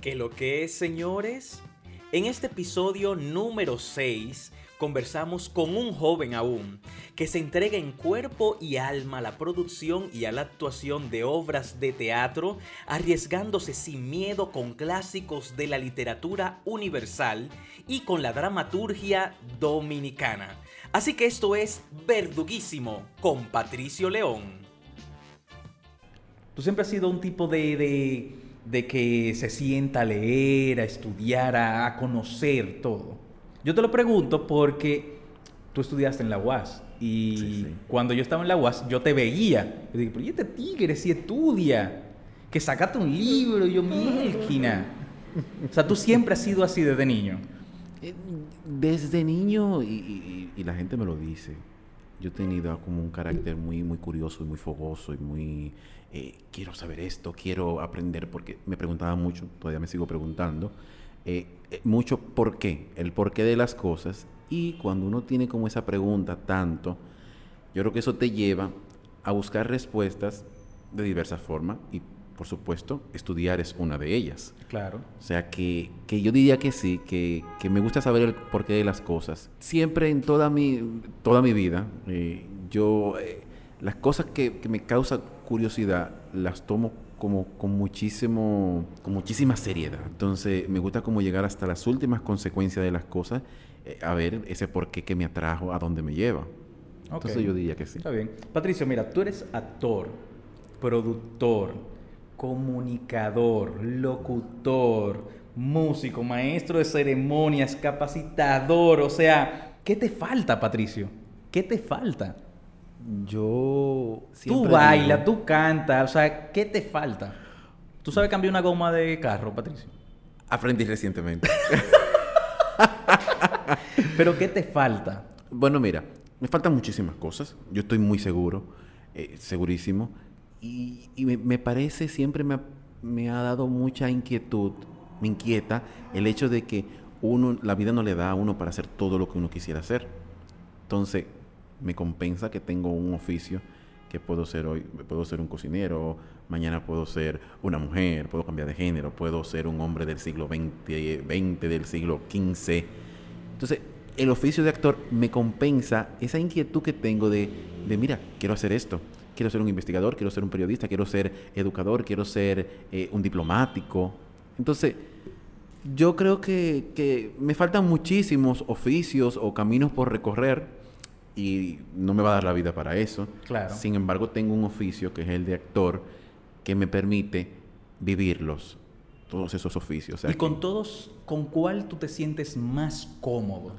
¿Qué lo que es, señores? En este episodio número 6 conversamos con un joven aún que se entrega en cuerpo y alma a la producción y a la actuación de obras de teatro, arriesgándose sin miedo con clásicos de la literatura universal y con la dramaturgia dominicana. Así que esto es Verduguísimo con Patricio León. Tú siempre has sido un tipo de, de, de que se sienta a leer, a estudiar, a, a conocer todo. Yo te lo pregunto porque tú estudiaste en la UAS y Sí, sí. cuando yo estaba en la UAS yo te veía. Yo dije, pero ¿y este tigre si estudia? Que sacaste un libro y yo, mielquina. O sea, tú siempre has sido así desde niño. Eh, Desde niño, y, y- y la gente me lo dice, yo he tenido como un carácter muy, muy curioso y muy fogoso y muy... eh, quiero saber esto, quiero aprender, porque me preguntaba mucho, todavía me sigo preguntando, eh, eh, mucho por qué, el porqué de las cosas. Y cuando uno tiene como esa pregunta tanto, yo creo que eso te lleva a buscar respuestas de diversas formas y, por supuesto, estudiar es una de ellas. Claro. O sea, que, que yo diría que sí, que, que me gusta saber el porqué de las cosas. Siempre en toda mi, toda mi vida, eh, yo eh, las cosas que, que me causan curiosidad las tomo como con muchísimo, con muchísima seriedad. Entonces, me gusta como llegar hasta las últimas consecuencias de las cosas, eh, a ver ese porqué que me atrajo, a dónde me lleva. Entonces, Ok. yo diría que sí. Está bien. Patricio, mira, tú eres actor, productor, comunicador, locutor, músico, maestro de ceremonias, capacitador. O sea, ¿qué te falta, Patricio? ¿Qué te falta? Yo Tú siempre bailas, tú cantas, o sea, ¿qué te falta? ¿Tú sabes cambiar una goma de carro, Patricio? Aprendí recientemente. Pero ¿qué te falta? Bueno, mira, me faltan muchísimas cosas. Yo estoy muy seguro, eh, segurísimo. Y, y me, me parece, siempre me ha, me ha dado mucha inquietud, me inquieta el hecho de que uno, la vida no le da a uno para hacer todo lo que uno quisiera hacer. Entonces, me compensa que tengo un oficio que puedo ser hoy, puedo ser un cocinero, mañana puedo ser una mujer, puedo cambiar de género, puedo ser un hombre del siglo XX, 20 del siglo XV. Entonces, el oficio de actor me compensa esa inquietud que tengo de, de, mira, quiero hacer esto, quiero ser un investigador, quiero ser un periodista, quiero ser educador, quiero ser eh, un diplomático. Entonces, yo creo que, que me faltan muchísimos oficios o caminos por recorrer y no me va a dar la vida para eso. Claro. Sin embargo, tengo un oficio que es el de actor que me permite vivirlos, todos esos oficios. O sea y con que- todos, ¿con cuál tú te sientes más cómodo?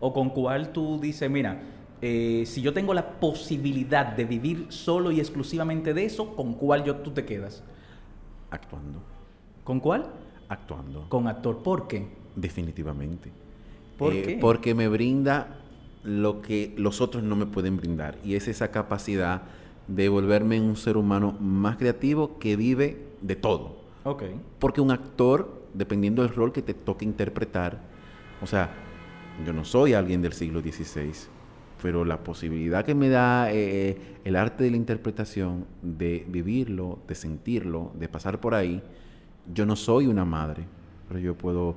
O con cuál tú dices, mira, eh, si yo tengo la posibilidad de vivir solo y exclusivamente de eso, ¿con cuál yo, tú te quedas? actuando, ¿Con cuál? actuando. Con actor. ¿Por qué? Definitivamente. ¿Por Eh, qué? Porque me brinda lo que los otros no me pueden brindar. Y es esa capacidad de volverme un ser humano más creativo que vive de todo. Ok. Porque un actor, dependiendo del rol que te toque interpretar, o sea, yo no soy alguien del siglo XVI, pero la posibilidad que me da eh, el arte de la interpretación, de vivirlo, de sentirlo, de pasar por ahí, yo no soy una madre, pero yo puedo,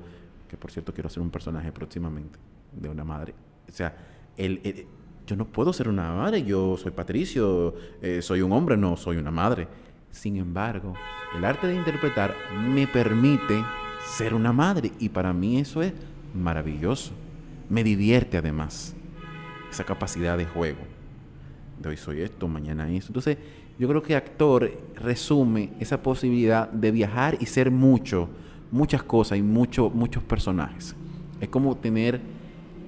que por cierto quiero ser un personaje próximamente de una madre. O sea, el, el- yo no puedo ser una madre, yo soy Patricio, eh, soy un hombre, no soy una madre. Sin embargo, el arte de interpretar me permite ser una madre y para mí eso es maravilloso. Me divierte además esa capacidad de juego. De hoy soy esto, mañana eso. Entonces, yo creo que actor resume esa posibilidad de viajar y ser mucho, muchas cosas y mucho, muchos personajes. Es como tener,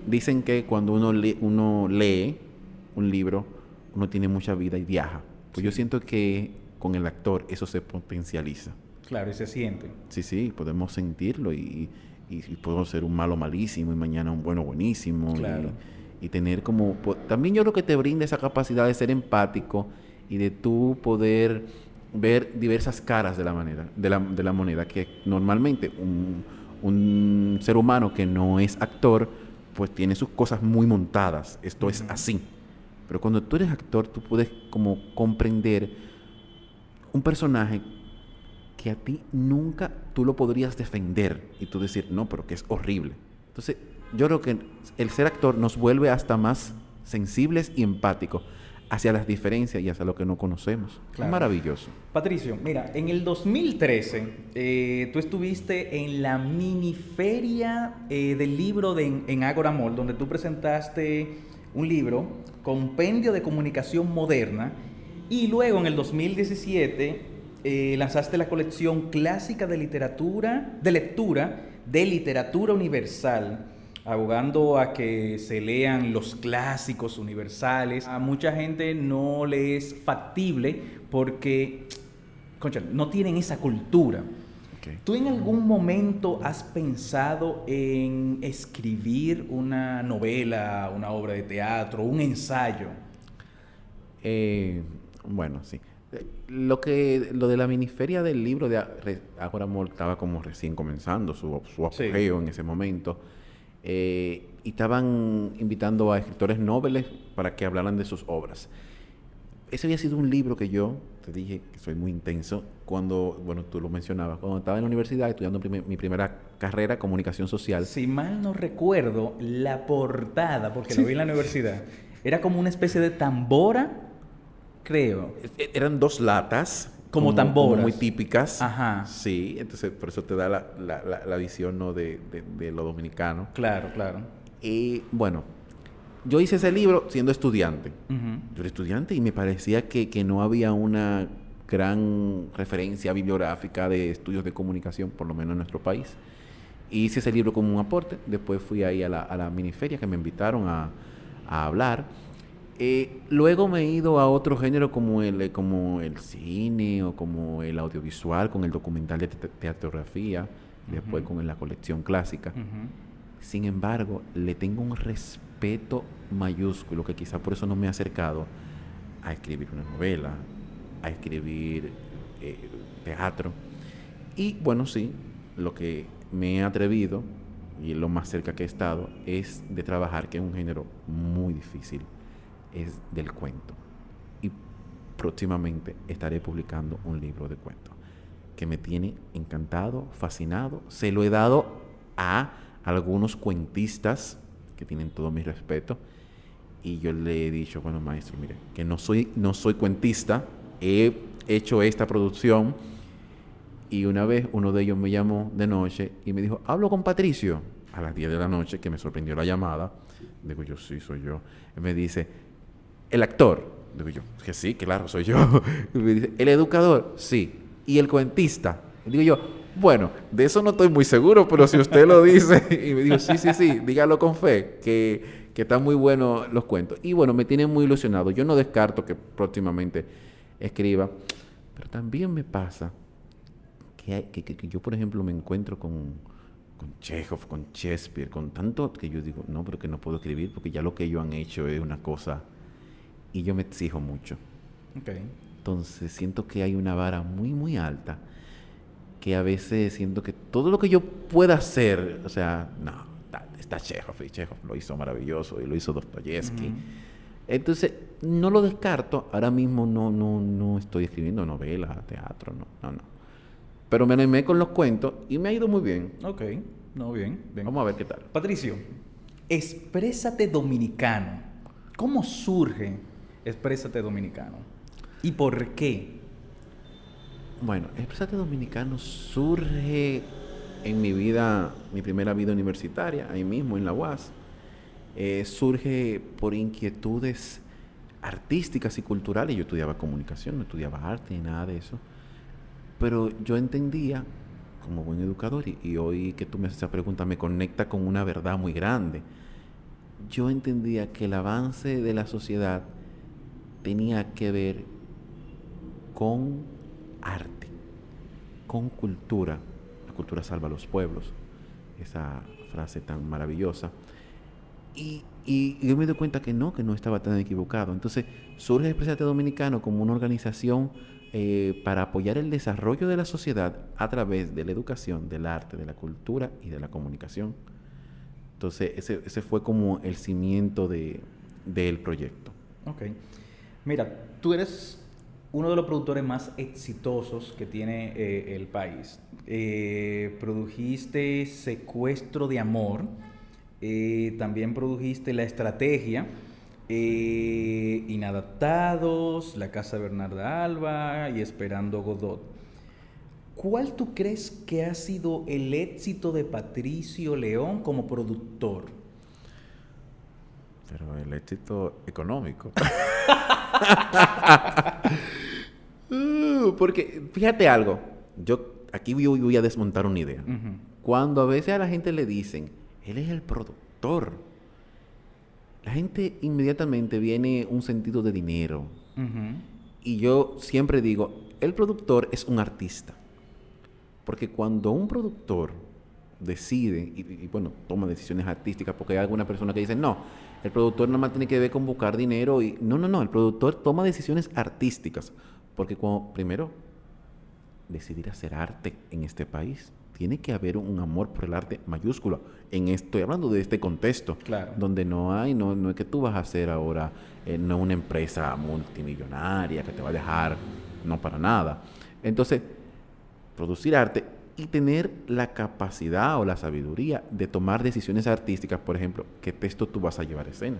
dicen que cuando uno lee, uno lee un libro, uno tiene mucha vida y viaja. Pues yo siento que con el actor eso se potencializa. Claro, y se siente. Sí, sí, podemos sentirlo y, y, y puedo ser un malo malísimo y mañana un bueno buenísimo. Claro. Y, tener como... También yo creo que te brinda esa capacidad de ser empático y de tú poder ver diversas caras de la, manera, de la, de la moneda que normalmente un, un ser humano que no es actor pues tiene sus cosas muy montadas. Esto es así. Pero cuando tú eres actor, tú puedes como comprender un personaje que a ti nunca tú lo podrías defender y tú decir, no, pero que es horrible. Entonces, yo creo que el ser actor nos vuelve hasta más sensibles y empáticos hacia las diferencias y hacia lo que no conocemos. Es maravilloso. Patricio, mira, en el 2013 eh, tú estuviste en la miniferia eh, del libro de, en Agora Mall, donde tú presentaste un libro, Compendio de Comunicación Moderna, y luego en el 2017 eh, lanzaste la colección clásica de literatura, de lectura, de literatura universal abogando a que se lean los clásicos universales. A mucha gente no le es factible porque, concha, no tienen esa cultura. ¿Tú en algún momento has pensado en escribir una novela, una obra de teatro, un ensayo? Eh, bueno, sí. Lo que lo de la miniferia del libro de Agora Amor estaba como recién comenzando su, su apogeo en ese momento. Eh, y estaban invitando a escritores nobles para que hablaran de sus obras. Ese había sido un libro que yo, te dije que soy muy intenso, cuando, bueno, tú lo mencionabas, cuando estaba en la universidad estudiando mi primera carrera, comunicación social. Si mal no recuerdo, la portada, porque lo vi en la universidad, era como una especie de tambora, creo. E, eran dos latas como, tamboras. muy típicas. Ajá. Sí, entonces por eso te da la, la, la, visión ¿no? de, de, lo dominicano. Claro, claro. Y bueno, yo hice ese libro siendo estudiante. Yo era estudiante y me parecía que, que, no había una gran referencia bibliográfica de estudios de comunicación, por lo menos en nuestro país. hice ese libro como un aporte. Después fui ahí a la, a la miniferia que me invitaron a, a hablar. Eh, luego me he ido a otro género como el, eh, como el cine o como el audiovisual, con el documental de teatrografía, después con la colección clásica. Sin embargo, le tengo un respeto mayúsculo que quizá por eso no me he acercado a escribir una novela, a escribir eh, teatro. Y bueno, sí, lo que me he atrevido y lo más cerca que he estado es de trabajar, que es un género muy difícil es del cuento. Y próximamente estaré publicando un libro de cuentos que me tiene encantado, fascinado. Se lo he dado a algunos cuentistas que tienen todo mi respeto. Y yo le he dicho, bueno, maestro, mire, que no soy, no soy cuentista, he hecho esta producción. Y una vez uno de ellos me llamó de noche y me dijo, hablo con Patricio a las 10 de la noche, que me sorprendió la llamada. Digo yo, sí, soy yo. Me dice, el actor. Digo yo, que sí, claro, soy yo. el educador, sí. Y el cuentista. digo yo, bueno, de eso no estoy muy seguro, pero si usted lo dice, y me dijo, sí, sí, sí, dígalo con fe, que, que están muy buenos los cuentos. Y bueno, me tiene muy ilusionado. Yo no descarto que próximamente escriba, pero también me pasa que, que, que yo, por ejemplo, me encuentro con, con Chekhov, con Shakespeare, con tanto que yo digo, no, pero que no puedo escribir porque ya lo que ellos han hecho es una cosa y yo me exijo mucho. Entonces siento que hay una vara muy, muy alta que a veces siento que todo lo que yo pueda hacer, o sea, no, está Chekhov y Chekhov lo hizo maravilloso y lo hizo Dostoyevsky. Entonces, no lo descarto. Ahora mismo no, no, no estoy escribiendo novelas, teatro, no, no, no. Pero me animé con los cuentos y me ha ido muy bien. Ok, no, bien, bien. Vamos a ver qué tal. Patricio, exprésate dominicano. ¿Cómo surge Exprésate Dominicano. ¿Y por qué? Bueno, Exprésate Dominicano surge en mi vida, mi primera vida universitaria, ahí mismo en la UAS. Eh, surge por inquietudes artísticas y culturales. Yo estudiaba comunicación, no estudiaba arte ni nada de eso. Pero yo entendía, como buen educador, y, y hoy que tú me haces esa pregunta me conecta con una verdad muy grande. Yo entendía que el avance de la sociedad tenía que ver con arte, con cultura. La cultura salva a los pueblos, esa frase tan maravillosa. Y, yo me doy cuenta que no, que no estaba tan equivocado. Entonces surge Expresate Dominicano como una organización eh, para apoyar el desarrollo de la sociedad a través de la educación, del arte, de la cultura y de la comunicación. Entonces ese, ese fue como el cimiento de, del proyecto. Okay. Mira, tú eres uno de los productores más exitosos que tiene eh, el país. Eh, produjiste Secuestro de Amor, eh, también produjiste La Estrategia, Inadaptados, La Casa Bernarda Alba y Esperando Godot. ¿Cuál tú crees que ha sido el éxito de Patricio León como productor? Pero el éxito económico. Uh, porque fíjate algo, yo aquí voy, a desmontar una idea. Cuando a veces a la gente le dicen, él es el productor, la gente inmediatamente viene un sentido de dinero. Y yo siempre digo, el productor es un artista. Porque cuando un productor decide, y, bueno, toma decisiones artísticas, porque hay alguna persona que dice, no, el productor nada más tiene que ver con buscar dinero y no, no, no, el productor toma decisiones artísticas, porque cuando primero decidir hacer arte en este país, tiene que haber un amor por el arte mayúsculo. En estoy hablando de este contexto, donde no hay, no, no es que tú vas a hacer ahora eh, no una empresa multimillonaria que te va a dejar, no para nada. Entonces, producir arte y tener la capacidad o la sabiduría de tomar decisiones artísticas, por ejemplo, qué texto tú vas a llevar a escena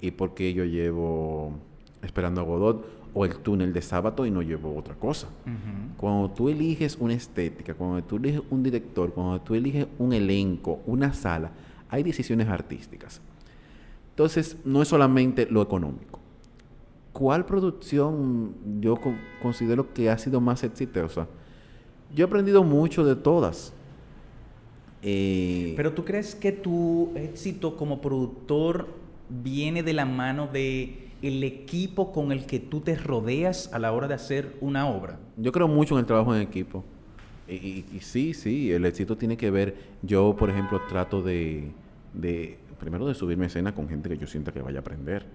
y por qué yo llevo Esperando a Godot o el túnel de sábado y no llevo otra cosa. Cuando tú eliges una estética, cuando tú eliges un director, cuando tú eliges un elenco, una sala, hay decisiones artísticas. Entonces, no es solamente lo económico. ¿Cuál producción yo considero que ha sido más exitosa? Yo he aprendido mucho de todas. Eh, Pero tú crees que tu éxito como productor viene de la mano de el equipo con el que tú te rodeas a la hora de hacer una obra? Yo creo mucho en el trabajo en equipo. Y, sí, sí, el éxito tiene que ver. Yo, por ejemplo, trato de, primero de subirme a escena con gente que yo sienta que vaya a aprender.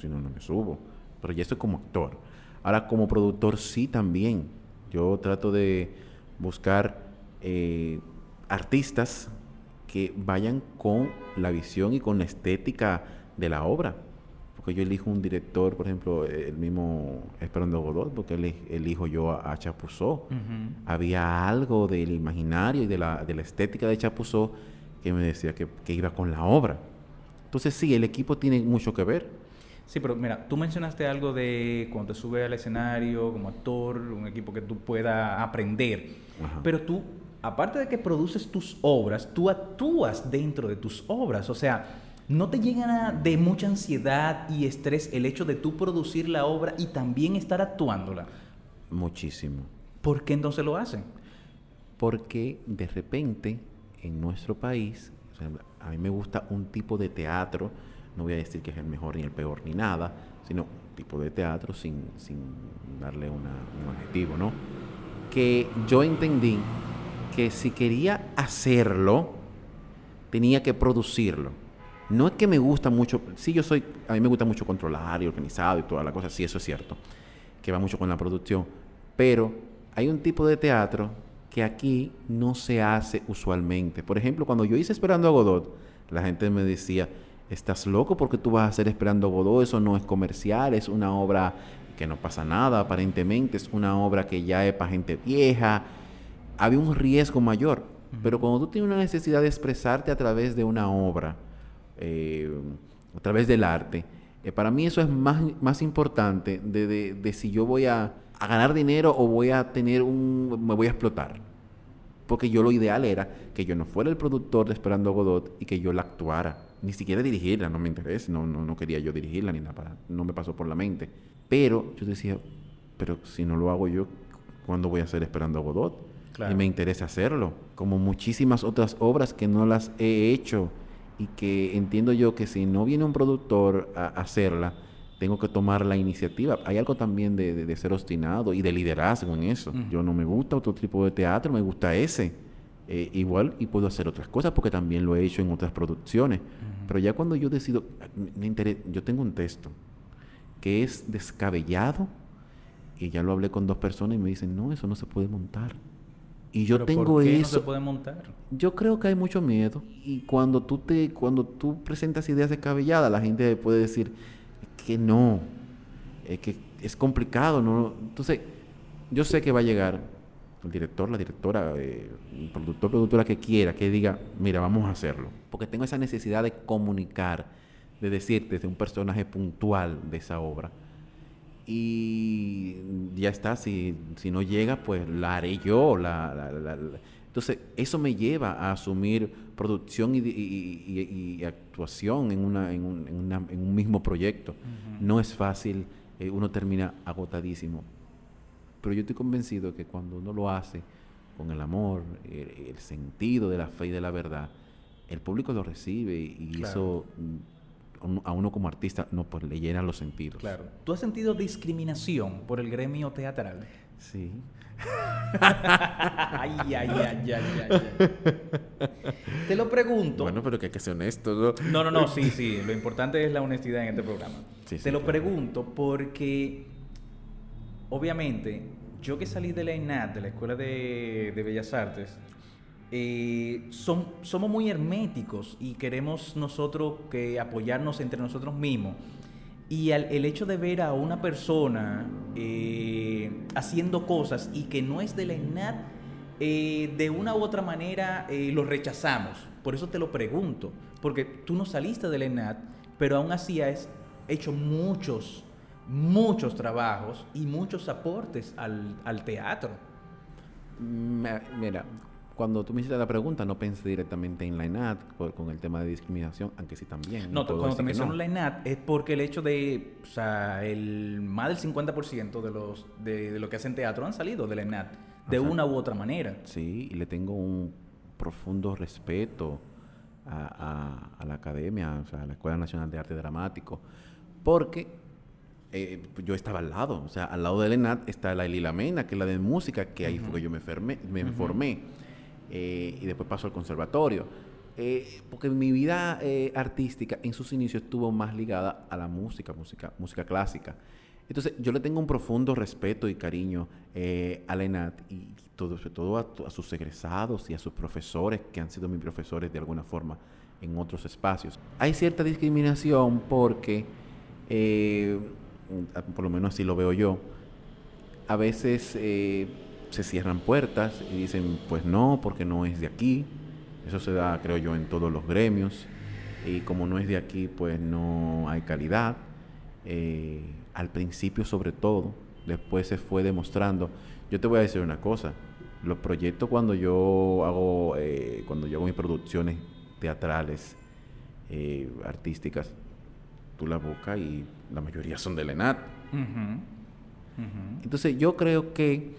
Si no, no me subo. Pero ya estoy como actor. Ahora, como productor, sí también. Yo trato de buscar eh, artistas que vayan con la visión y con la estética de la obra. Porque yo elijo un director, por ejemplo, el mismo Esperando Godot, porque elijo yo a, Chapuzó. Había algo del imaginario y de la, de la estética de Chapuzó que me decía que, que iba con la obra. Entonces sí, el equipo tiene mucho que ver. Sí, pero mira, tú mencionaste algo de cuando te subes al escenario como actor, un equipo que tú puedas aprender. Pero tú, aparte de que produces tus obras, tú actúas dentro de tus obras. O sea, ¿no te llega de mucha ansiedad y estrés el hecho de tú producir la obra y también estar actuándola? Muchísimo. ¿Por qué entonces lo hacen? Porque de repente en nuestro país, a mí me gusta un tipo de teatro no voy a decir que es el mejor ni el peor ni nada, sino tipo de teatro sin, darle un adjetivo, ¿no? Que yo entendí que si quería hacerlo, tenía que producirlo. No es que me gusta mucho, sí yo soy, a mí me gusta mucho controlar y organizado y toda la cosa, sí eso es cierto, que va mucho con la producción, pero hay un tipo de teatro que aquí no se hace usualmente. Por ejemplo, cuando yo hice Esperando a Godot, la gente me decía, estás loco porque tú vas a hacer Esperando Godot, eso. No es comercial, es una obra que no pasa nada, aparentemente. Es una obra que ya es para gente vieja, había un riesgo mayor, pero cuando tú tienes una necesidad de expresarte a través de una obra, eh, a través del arte, eh, para mí eso es más, más importante de, de, si yo voy a, a, ganar dinero o voy a tener un, me voy a explotar. Porque yo lo ideal era que yo no fuera el productor de Esperando Godot y que yo la actuara ni siquiera dirigirla, no me interesa, no, no, no quería yo dirigirla ni nada, no me pasó por la mente. Pero yo decía, pero si no lo hago yo, ¿cuándo voy a hacer Esperando a Godot? Y me interesa hacerlo, como muchísimas otras obras que no las he hecho y que entiendo yo que si no viene un productor a hacerla, tengo que tomar la iniciativa. Hay algo también de, de, ser obstinado y de liderazgo en eso. Yo no me gusta otro tipo de teatro, me gusta ese. Eh, igual y puedo hacer otras cosas porque también lo he hecho en otras producciones. Pero ya cuando yo decido, me yo tengo un texto que es descabellado y ya lo hablé con dos personas y me dicen, no, eso no se puede montar. Y yo tengo ¿por qué eso. no se puede montar? Yo creo que hay mucho miedo y cuando tú te cuando tú presentas ideas descabelladas, la gente puede decir que no, es que es complicado, ¿no? Entonces, yo sé que va a llegar el director, la directora, eh, el productor, productora que quiera, que diga, mira, vamos a hacerlo. Porque tengo esa necesidad de comunicar, de decir desde un personaje puntual de esa obra. Y ya está, si, si no llega, pues la haré yo. La, entonces, eso me lleva a asumir producción y, actuación en, una, en, un, en, un, mismo proyecto. No es fácil, eh, uno termina agotadísimo. Pero yo estoy convencido que cuando uno lo hace con el amor, el, sentido de la fe y de la verdad, el público lo recibe y eso mm, a uno como artista no pues le llena los sentidos. Claro. ¿Tú has sentido discriminación por el gremio teatral? Sí. ay, ay, ay, ay, ay, Te lo pregunto. Bueno, pero que hay que ser honesto, ¿no? No, no, no, sí, sí. Lo importante es la honestidad en este programa. Te lo pregunto porque, obviamente, yo que salí de la ENAT, de la Escuela de, Bellas Artes, eh, son, somos muy herméticos y queremos nosotros que apoyarnos entre nosotros mismos. Y el hecho de ver a una persona eh, haciendo cosas y que no es de la ENAT, eh, de una u otra manera lo rechazamos. Por eso te lo pregunto, porque tú no saliste de la ENAT, pero aún así has hecho muchos muchos trabajos y muchos aportes al, teatro. Mira, cuando tú me hiciste la pregunta, no pensé directamente en la ENAT con el tema de discriminación, aunque sí también. No, cuando te menciono la ENAT es porque el hecho de, o sea, el más del 50% de los de, lo que hacen teatro han salido de la ENAT, de una u otra manera. Sí, y le tengo un profundo respeto a, a la academia, o sea, a la Escuela Nacional de Arte Dramático, porque eh, yo estaba al lado, o sea, al lado de ENAT está la Elila Mena, que es la de música, que ahí fue que yo me, me formé, eh, y después paso al conservatorio. Eh, porque mi vida artística en sus inicios estuvo más ligada a la música, música, música clásica. Entonces, yo le tengo un profundo respeto y cariño a la ENAT y todo, sobre todo a, sus egresados y a sus profesores, que han sido mis profesores de alguna forma en otros espacios. Hay cierta discriminación porque por lo menos así lo veo yo, a veces eh, se cierran puertas y dicen, pues no, porque no es de aquí. Eso se da, creo yo, en todos los gremios. Y como no es de aquí, pues no hay calidad. Eh, al principio sobre todo, después se fue demostrando. Yo te voy a decir una cosa, los proyectos cuando yo hago, eh, cuando yo hago mis producciones teatrales, artísticas, tú la buscas y la mayoría son de la ENAT. Entonces yo creo que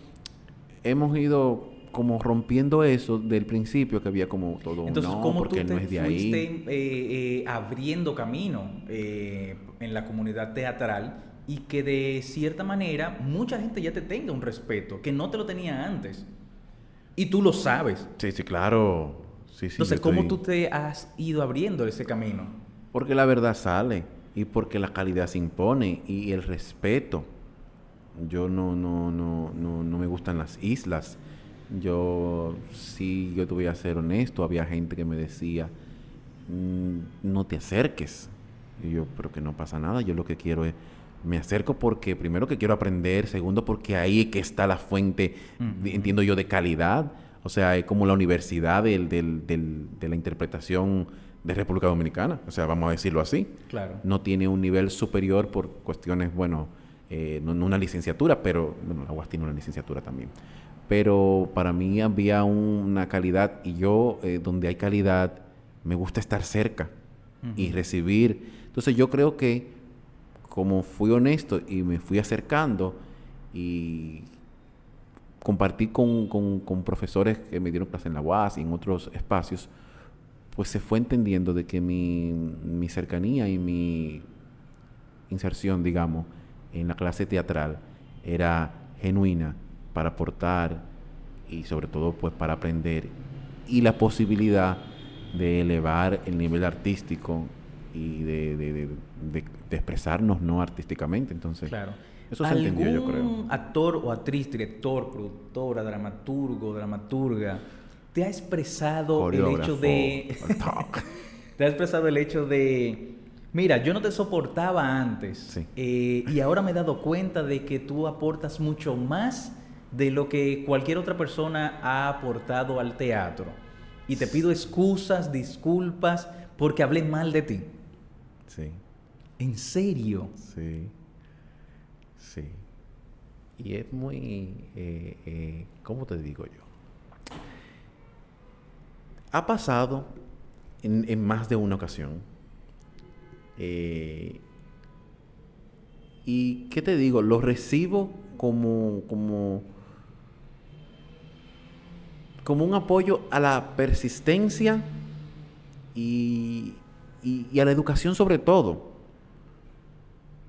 hemos ido como rompiendo eso del principio que había como todo un no porque no es de ahí. Eh, eh, abriendo camino eh, en la comunidad teatral y que de cierta manera mucha gente ya te tenga un respeto que no te lo tenía antes. Y tú lo sabes. Sí, sí, claro. Sí, sí, Entonces, ¿cómo tú te has ido abriendo ese camino? Porque la verdad sale y porque la calidad se impone y el respeto. Yo no, no, no, no, no me gustan las islas. Yo sí, yo te voy a ser honesto, había gente que me decía, mm, no te acerques. Y yo, pero que no pasa nada, yo lo que quiero es, me acerco porque primero que quiero aprender, segundo porque ahí que está la fuente, entiendo yo, de calidad. O sea, es como la universidad del, del, del, de la interpretación de República Dominicana, o sea, vamos a decirlo así. Claro. No tiene un nivel superior por cuestiones, bueno, eh, no, una licenciatura, pero, bueno, la UAS tiene una licenciatura también. Pero para mí había una calidad y yo, eh, donde hay calidad, me gusta estar cerca y recibir. Entonces yo creo que como fui honesto y me fui acercando y compartí con, con, con profesores que me dieron clase en la UAS y en otros espacios, pues se fue entendiendo de que mi, mi cercanía y mi inserción, digamos, en la clase teatral era genuina para aportar y sobre todo pues para aprender y la posibilidad de elevar el nivel artístico y de, de, de, expresarnos no artísticamente. Entonces, claro. eso se entendió, yo creo. actor o actriz, director, productora, dramaturgo, dramaturga, te ha expresado el hecho de... te ha expresado el hecho de... Mira, yo no te soportaba antes Sí. eh, y ahora me he dado cuenta de que tú aportas mucho más de lo que cualquier otra persona ha aportado al teatro. Y te pido excusas, disculpas, porque hablé mal de ti. Sí, En serio. sí, sí. Y es muy, eh, eh, ¿cómo te digo yo? Ha pasado en, en más de una ocasión. Eh, y, ¿qué te digo? Lo recibo como, como, como un apoyo a la persistencia y, y- y a la educación sobre todo.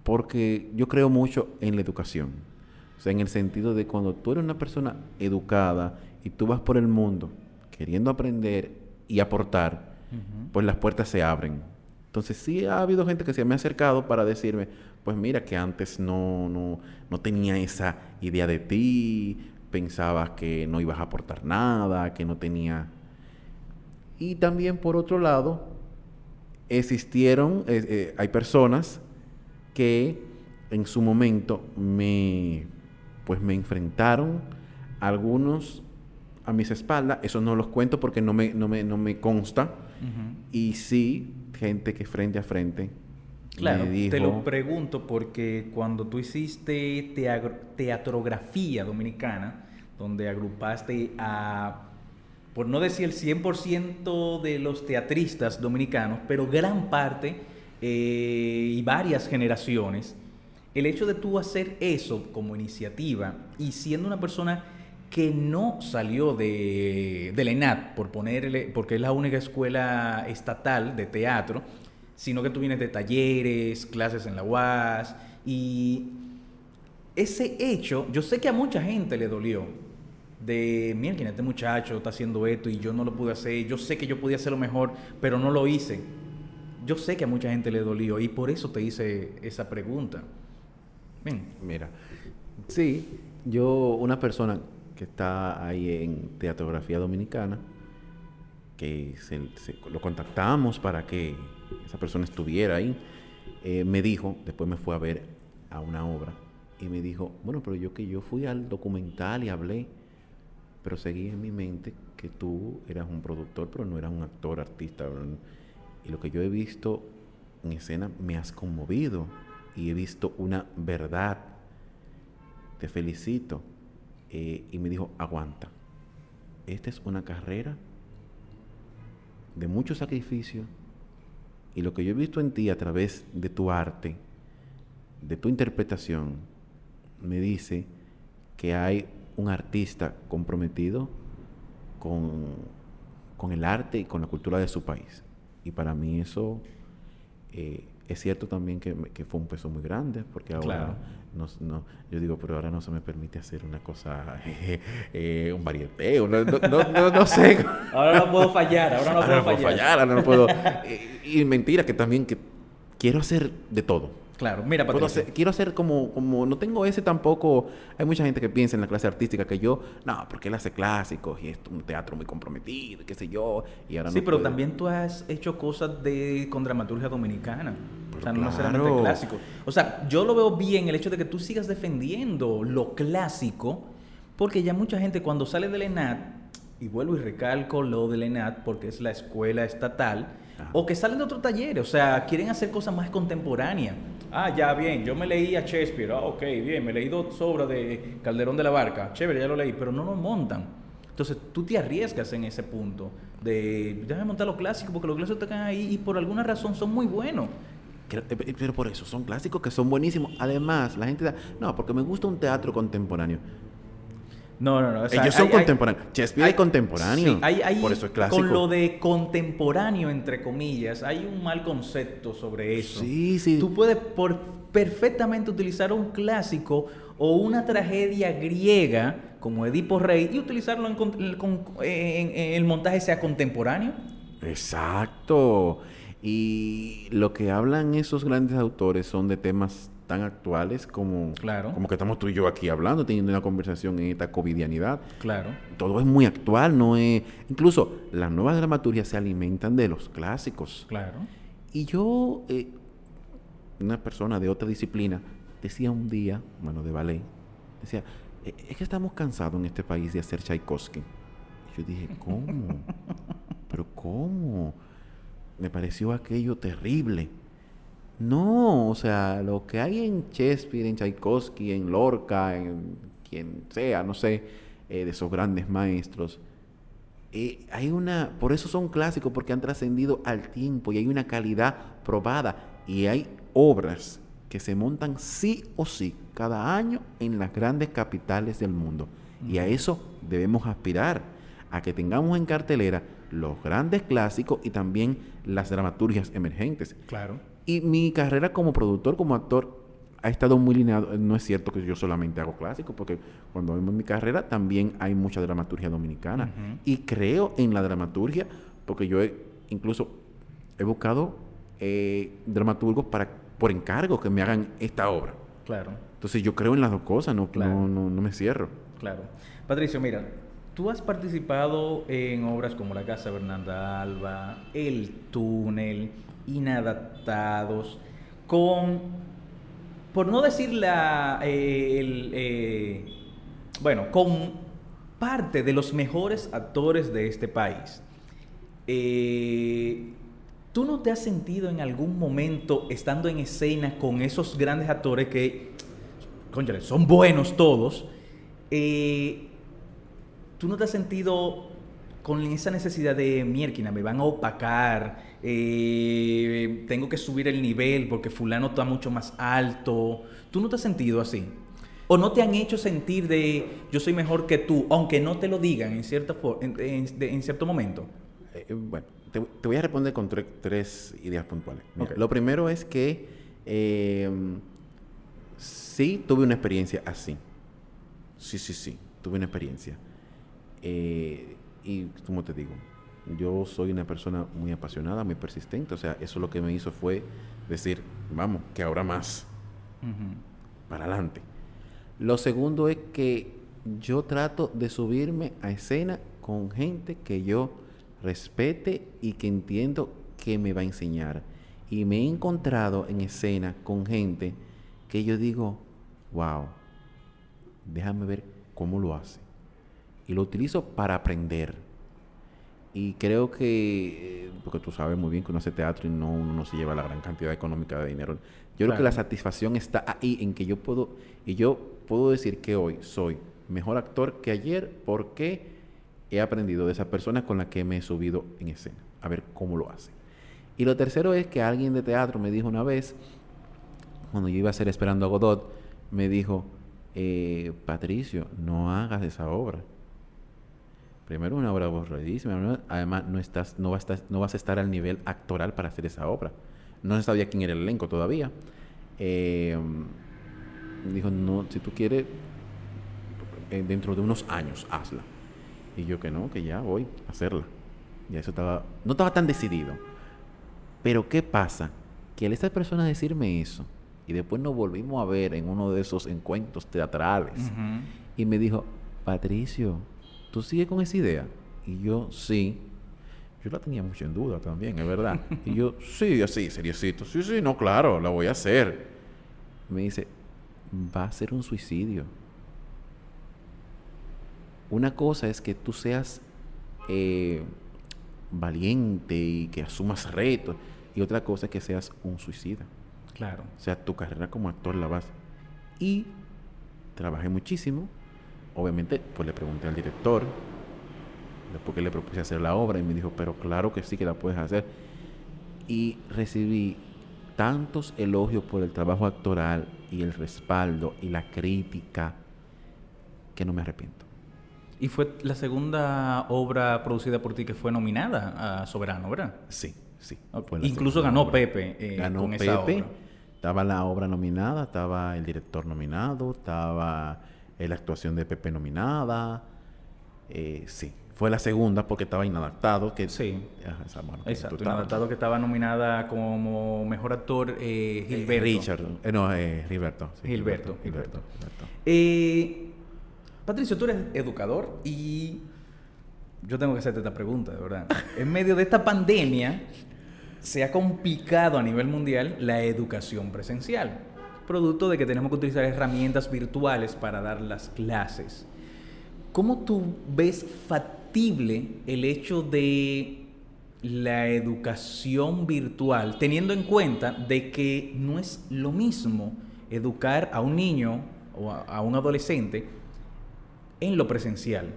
Porque yo creo mucho en la educación. O sea, en el sentido de cuando tú eres una persona educada y tú vas por el mundo queriendo aprender y aportar, pues las puertas se abren. Entonces sí ha habido gente que se me ha acercado para decirme, pues mira que antes no, no, no tenía esa idea de ti, pensabas que no ibas a aportar nada, que no tenía... Y también por otro lado, existieron, eh, eh, hay personas que en su momento me, pues me enfrentaron algunos a mis espaldas, eso no los cuento porque no me, no me, no me consta, y sí, gente que frente a frente Claro, me dijo, te lo pregunto porque cuando tú hiciste teatrografía dominicana, donde agrupaste a, por no decir el 100% de los teatristas dominicanos, pero gran parte eh, y varias generaciones, el hecho de tú hacer eso como iniciativa y siendo una persona que no salió de, de la ENAT, por ponerle, porque es la única escuela estatal de teatro, sino que tú vienes de talleres, clases en la UAS, y ese hecho, yo sé que a mucha gente le dolió, de, mira, este muchacho está haciendo esto y yo no lo pude hacer, yo sé que yo podía hacerlo mejor, pero no lo hice. Yo sé que a mucha gente le dolió y por eso te hice esa pregunta. Mira, sí, yo, una persona que está ahí en Teatrografía Dominicana, que se, lo contactamos para que esa persona estuviera ahí, eh, me dijo, después me fue a ver a una obra, y me dijo, bueno, pero yo que yo fui al documental y hablé, pero seguí en mi mente que tú eras un productor, pero no eras un actor, artista. ¿verdad? Y lo que yo he visto en escena me has conmovido y he visto una verdad. Te felicito. Eh, y me dijo, aguanta. Esta es una carrera de mucho sacrificio y lo que yo he visto en ti a través de tu arte, de tu interpretación, me dice que hay un artista comprometido con, con el arte y con la cultura de su país. Y para mí eso eh, es cierto también que, fue un peso muy grande, porque ahora. No, no- yo digo, pero ahora no se me permite hacer una cosa, eh, un varieteo, no, no, no- sé. Ahora no puedo fallar, ahora no Ahora puedo fallar. fallar, ahora no puedo. eh, y mentira, que también que quiero hacer de todo. Claro, mira, Patricio. hacer- quiero hacer como, como, no tengo ese tampoco. Hay mucha gente que piensa en la clase artística que yo, no, porque él hace clásicos y es un teatro muy comprometido, y qué sé yo, y ahora Sí, no pero también tú has hecho cosas de con dramaturgia dominicana. Pero o sea, no necesariamente claro. clásico. O sea, yo lo veo bien el hecho de que tú sigas defendiendo lo clásico, porque ya mucha gente cuando sale del ENAT, y vuelvo y recalco lo del ENAT porque es la escuela estatal, Ajá. o que salen de otro taller, o sea, quieren hacer cosas más contemporáneas. Ah, ya, bien, yo me leí a Shakespeare, ah, ok, bien, me leí dos obras de Calderón de la Barca, chévere, ya lo leí, pero no lo montan. Entonces tú te arriesgas en ese punto de déjame montar los clásicos porque los clásicos te caen ahí y por alguna razón son muy buenos. Que- eh, Pero por eso, son clásicos que son buenísimos. Además, la gente da, no, porque me gusta un teatro contemporáneo. No, no, no. o sea, Ellos son hay- hay- contemporáneos. Shakespeare es contemporáneo. Sí, hay, hay- por eso es clásico. Con lo de contemporáneo, entre comillas, hay un mal concepto sobre eso. Sí, sí. Tú puedes por, perfectamente utilizar un clásico o una tragedia griega como Edipo Rey y utilizarlo en el montaje sea contemporáneo. Exacto. Y lo que hablan esos grandes autores son de temas tan actuales como, Claro. como que estamos tú y yo aquí hablando, teniendo una conversación en esta covidianidad. Claro. Todo es muy actual, no es... Incluso las nuevas dramaturgias se alimentan de los clásicos. Claro. Y yo, eh, una persona de otra disciplina decía un día, bueno, de ballet, decía, "E- es que estamos cansados en este país de hacer Tchaikovsky. Y yo dije, ¿cómo? ¿Pero cómo? Me pareció aquello terrible. No, o sea, lo que hay en Shakespeare, en Tchaikovsky, en Lorca, en quien sea, no sé, eh, de esos grandes maestros, eh, hay una, por eso son clásicos, porque han trascendido al tiempo y hay una calidad probada y hay obras que se montan sí o sí cada año en las grandes capitales del mundo. Y a eso debemos aspirar, a que tengamos en cartelera los grandes clásicos y también las dramaturgias emergentes. Claro. Y mi carrera como productor, como actor, ha estado muy lineado. No es cierto que yo solamente hago clásicos, porque cuando vemos mi carrera también hay mucha dramaturgia dominicana. Y creo en la dramaturgia, porque yo he- incluso he buscado eh, dramaturgos para, por encargo que me hagan esta obra. Claro. Entonces yo creo en las dos cosas, no, Claro. no, no, no me cierro. Claro. Patricio, mira, tú has participado en obras como La Casa Bernarda Alba, El Túnel, Inadaptados, con, por no decir la, eh, el, eh, bueno, con parte de los mejores actores de este país. Eh, ¿Tú no te has sentido en algún momento estando en escena con esos grandes actores que, cónchale, son buenos todos? ¿Tú no te has sentido con esa necesidad de mierquina? Me van a opacar, eh, tengo que subir el nivel porque fulano está mucho más alto. ¿Tú no te has sentido así? ¿O no te han hecho sentir de yo soy mejor que tú, aunque no te lo digan en, cierta en, en- cierto momento? Eh, eh, bueno, te, te voy a responder con tre- tres ideas puntuales. Mira. Lo primero es que eh, sí tuve una experiencia así. Sí, sí, sí, tuve una experiencia. Eh, y como te digo, yo soy una persona muy apasionada, muy persistente. O sea, eso lo que me hizo fue decir, vamos, que ahora más, para adelante. Lo segundo es que yo trato de subirme a escena con gente que yo respete y que entiendo que me va a enseñar. Y me he encontrado en escena con gente que yo digo, wow, déjame ver cómo lo hace. Y lo utilizo para aprender. Y creo que, eh, porque tú sabes muy bien que uno hace teatro y no, uno no se lleva la gran cantidad económica de dinero. Yo creo que la satisfacción está ahí en que yo puedo, y yo puedo decir que hoy soy mejor actor que ayer porque he aprendido de esa persona con la que me he subido en escena, a ver cómo lo hace. Y lo tercero es que alguien de teatro me dijo una vez, cuando yo iba a hacer Esperando a Godot, me dijo, eh, Patricio, no hagas esa obra. Primero, una obra aburridísima. Además, no, estás, no, vas a estar, no vas a estar al nivel actoral para hacer esa obra. No se sabía quién era el elenco todavía. Eh, dijo, no, si tú quieres, eh, dentro de unos años, hazla. Y yo que no, que ya voy a hacerla. Ya eso estaba, no estaba tan decidido. Pero ¿qué pasa? Que al esta persona decirme eso, y después nos volvimos a ver en uno de esos encuentros teatrales, y me dijo, Patricio, ¿tú sigues con esa idea? Y yo, sí. Yo la tenía mucho en duda también, es verdad. y yo, sí, así, seriosito. Sí, sí, no, claro, la voy a hacer. Me dice, va a ser un suicidio. Una cosa es que tú seas eh, valiente y que asumas retos. Y otra cosa es que seas un suicida. Claro. O sea, tu carrera como actor la vas. Y trabajé muchísimo. Obviamente, pues le pregunté al director, después que le propuse hacer la obra, y me dijo, pero claro que sí que la puedes hacer. Y recibí tantos elogios por el trabajo actoral y el respaldo y la crítica que no me arrepiento. Y fue la segunda obra producida por ti que fue nominada a Soberano, ¿verdad? Sí, sí. Incluso ganó obra. Pepe eh, Ganó con esa Pepe. obra. Estaba la obra nominada, estaba el director nominado, estaba eh, la actuación de Pepe nominada. Eh, sí, fue la segunda porque estaba inadaptado. Que, Sí. Ajá, esa, bueno, que Exacto, estabas- inadaptado que estaba nominada como mejor actor eh, Gilberto. Richard, no, eh, Gilberto. sí, Gilberto, Gilberto, Gilberto. Gilberto. Patricio, tú eres educador y yo tengo que hacerte esta pregunta, de verdad. en medio de esta pandemia, se ha complicado a nivel mundial la educación presencial, producto de que tenemos que utilizar herramientas virtuales para dar las clases. ¿Cómo tú ves factible el hecho de la educación virtual, teniendo en cuenta de que no es lo mismo educar a un niño o a, un adolescente en lo presencial?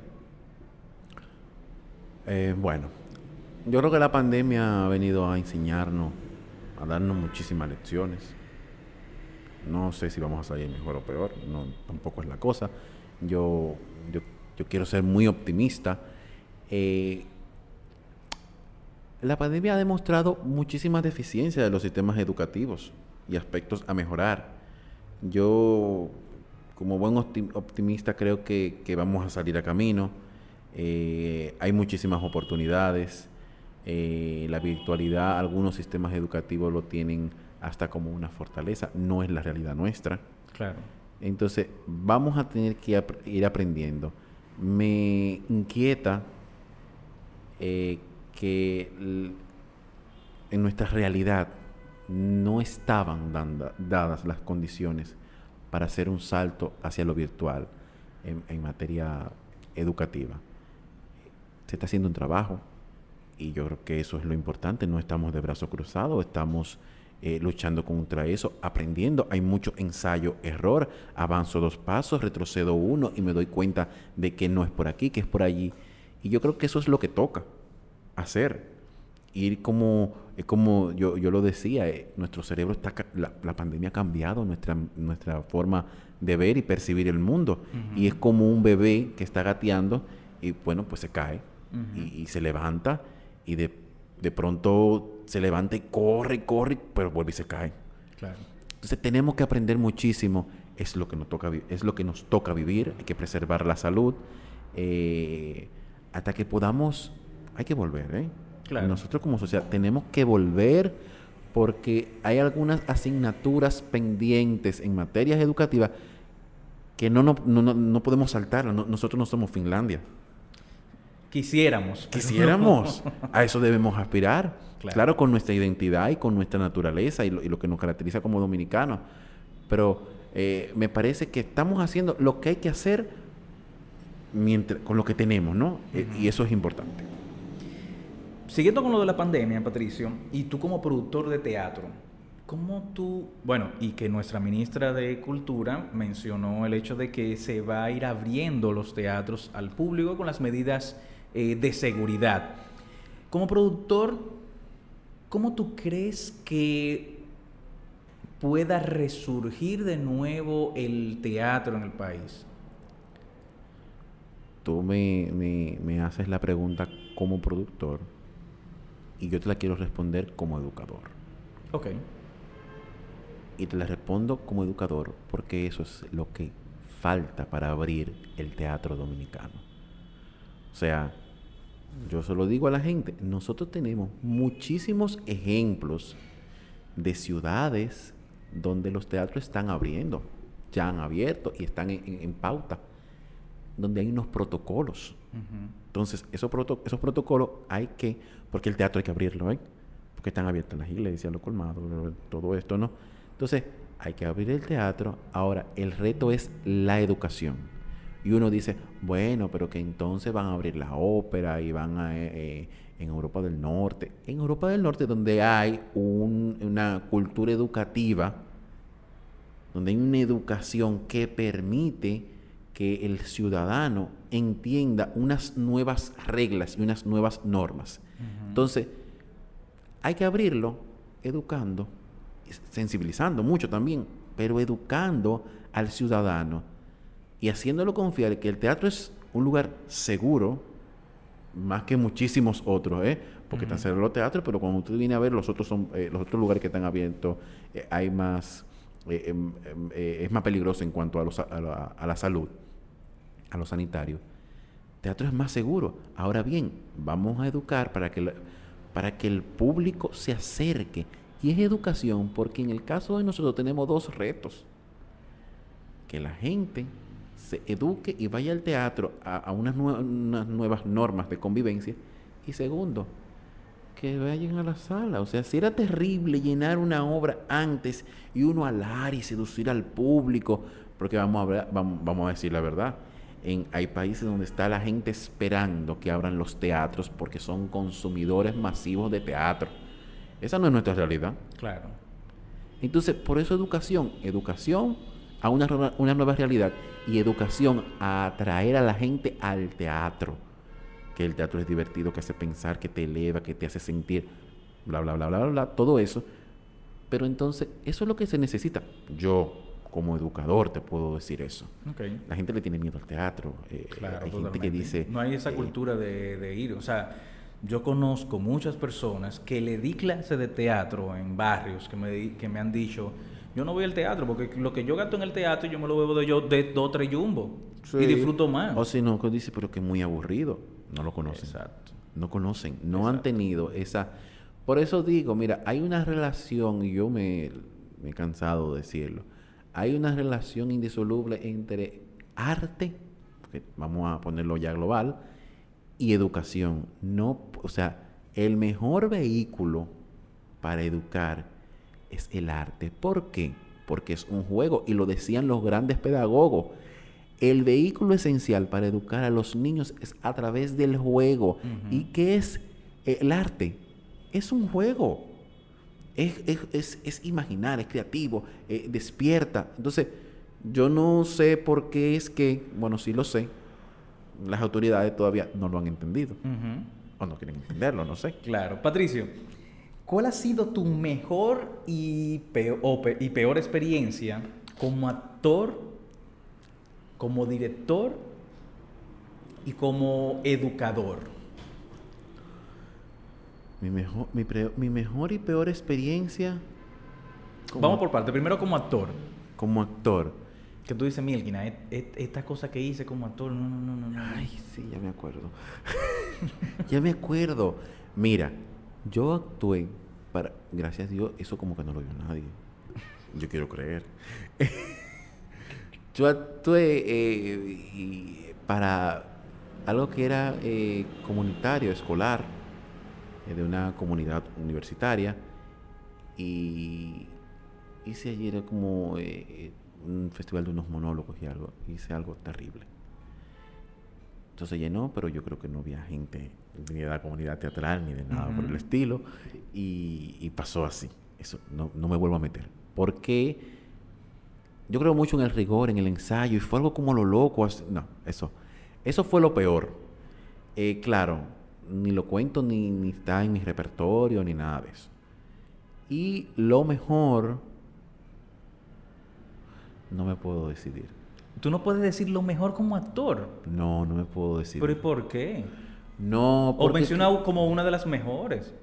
Eh, bueno, yo creo que la pandemia ha venido a enseñarnos, a darnos muchísimas lecciones. No sé si vamos a salir mejor o peor, no, tampoco es la cosa. Yo, yo, quiero ser muy optimista. Eh, la pandemia ha demostrado muchísimas deficiencias de los sistemas educativos y aspectos a mejorar. Yo, como buen optimista, creo que, vamos a salir a camino. Eh, hay muchísimas oportunidades. Eh, la virtualidad, algunos sistemas educativos lo tienen hasta como una fortaleza, no es la realidad nuestra. Claro. Entonces, vamos a tener que ir aprendiendo. Me inquieta eh, que en nuestra realidad no estaban dadas las condiciones para hacer un salto hacia lo virtual en materia educativa. Se está haciendo un trabajo, y yo creo que eso es lo importante, no estamos de brazos cruzados, estamos eh, luchando contra eso, aprendiendo, hay mucho ensayo, error, avanzo dos pasos, retrocedo uno y me doy cuenta de que no es por aquí, que es por allí. Y yo creo que eso es lo que toca hacer, ir como, como yo, yo lo decía, eh, nuestro cerebro está, la, pandemia ha cambiado nuestra, nuestra forma de ver y percibir el mundo. Y es como un bebé que está gateando y bueno, pues se cae y, y se levanta y de, de pronto se levanta y corre, corre, pero vuelve y se cae. Claro. Entonces tenemos que aprender muchísimo. Es lo que nos toca, es lo que nos toca vivir. Hay que preservar la salud. Eh, hasta que podamos, hay que volver. ¿eh? Claro. Nosotros como sociedad tenemos que volver porque hay algunas asignaturas pendientes en materias educativas que no, no, no, no podemos saltar. nosotros no somos Finlandia. Quisiéramos. Quisiéramos. A eso debemos aspirar. Claro. con nuestra identidad y con nuestra naturaleza y lo, que nos caracteriza como dominicanos. Pero eh, me parece que estamos haciendo lo que hay que hacer mientras, con lo que tenemos, ¿no? Eh, y eso es importante. Siguiendo con lo de la pandemia, Patricio, y tú como productor de teatro, ¿cómo tú, bueno, y que nuestra ministra de Cultura mencionó el hecho de que se va a ir abriendo los teatros al público con las medidas eh, de seguridad. Como productor, ¿cómo tú crees que pueda resurgir de nuevo el teatro en el país? Tú me, me, haces la pregunta como productor y yo te la quiero responder como educador. Ok. Y te la respondo como educador porque eso es lo que falta para abrir el teatro dominicano. O sea, yo se lo digo a la gente, nosotros tenemos muchísimos ejemplos de ciudades donde los teatros están abriendo, ya han abierto y están en, pauta, donde hay unos protocolos. Entonces, esos, esos protocolos hay que, porque el teatro hay que abrirlo, ¿eh? porque están abiertas las iglesias, los colmados, todo esto, ¿no? Entonces, hay que abrir el teatro. Ahora, el reto es la educación. Y uno dice, bueno, pero que entonces van a abrir la ópera y van a... Eh, eh, en Europa del Norte. En Europa del Norte donde hay una cultura educativa, donde hay una educación que permite que el ciudadano entienda unas nuevas reglas y unas nuevas normas. Entonces, hay que abrirlo educando, sensibilizando mucho también, pero educando al ciudadano y haciéndolo confiar que el teatro es un lugar seguro, más que muchísimos otros, ¿eh? porque están cerrados los teatros, pero cuando usted viene a ver los otros, son, eh, los otros lugares que están abiertos, eh, hay más, eh, em, em, es más peligroso en cuanto a, los, a, la, salud, a lo sanitario. Teatro es más seguro. Ahora bien, vamos a educar para que, para que el público se acerque. Y es educación, porque en el caso de nosotros tenemos dos retos. Que la gente se eduque y vaya al teatro a, unas, nuevas normas de convivencia. Y segundo, que vayan a la sala. O sea, si era terrible llenar una obra antes y uno hablar y seducir al público, porque vamos a, vamos, a decir la verdad, en, hay países donde está la gente esperando que abran los teatros porque son consumidores masivos de teatro. Esa no es nuestra realidad. Claro. Entonces, por eso educación, educación a una, una nueva realidad y educación a atraer a la gente al teatro que el teatro es divertido, que hace pensar, que te eleva, que te hace sentir, bla, bla, bla, bla, bla, todo eso. Pero entonces, eso es lo que se necesita. Yo, como educador, te puedo decir eso. La gente le tiene miedo al teatro. Eh, hay gente que dice... No hay esa eh, cultura de, ir. O sea, yo conozco muchas personas que le di clase de teatro en barrios que me, que me han dicho, yo no voy al teatro porque lo que yo gasto en el teatro yo me lo bebo de yo de dos tres jumbo y disfruto más. O si no, que dice, pero que es muy aburrido. No lo conocen. Exacto. No conocen, no han tenido esa... Por eso digo, mira, hay una relación, y yo me, me he cansado de decirlo, hay una relación indisoluble entre arte, porque vamos a ponerlo ya global, y educación. No, o sea, el mejor vehículo para educar es el arte. ¿Por qué? Porque es un juego y lo decían los grandes pedagogos. El vehículo esencial para educar a los niños es a través del juego. ¿Y qué es el arte? Es un juego. Es, imaginar, es creativo, eh, despierta. Entonces, yo no sé por qué es que, bueno, sí lo sé, las autoridades todavía no lo han entendido. O no quieren entenderlo, no sé. Claro. Patricio, ¿cuál ha sido tu mejor y peor, y peor experiencia como actor como director y como educador? Mi mejor, mi, mejor y peor experiencia. Vamos por parte. Primero como actor. Como actor. Que tú dices, Milkina, esta cosa que hice como actor, no, no, no, no. Ay, sí, ya me acuerdo. ya me acuerdo. Mira, yo actué para, gracias a Dios, eso como que no lo vio nadie. Yo quiero creer. Yo actué eh, para algo que era eh, comunitario, escolar, eh, de una comunidad universitaria. Y hice ayer como un festival de unos monólogos y algo. Hice algo terrible. Entonces llenó, pero yo creo que no había gente ni de la comunidad teatral ni de nada por el estilo. Y, pasó así. Eso no, no me vuelvo a meter. Porque yo creo mucho en el rigor, en el ensayo, y fue algo como lo loco. No, eso. Eso fue lo peor. Eh, claro, ni lo cuento, ni, ni está en mi repertorio, ni nada de eso. Y lo mejor, no me puedo decidir. ¿Tú no puedes decir lo mejor como actor? No, no me puedo decidir. ¿Pero y por qué? No, porque... O menciona como una de las mejores.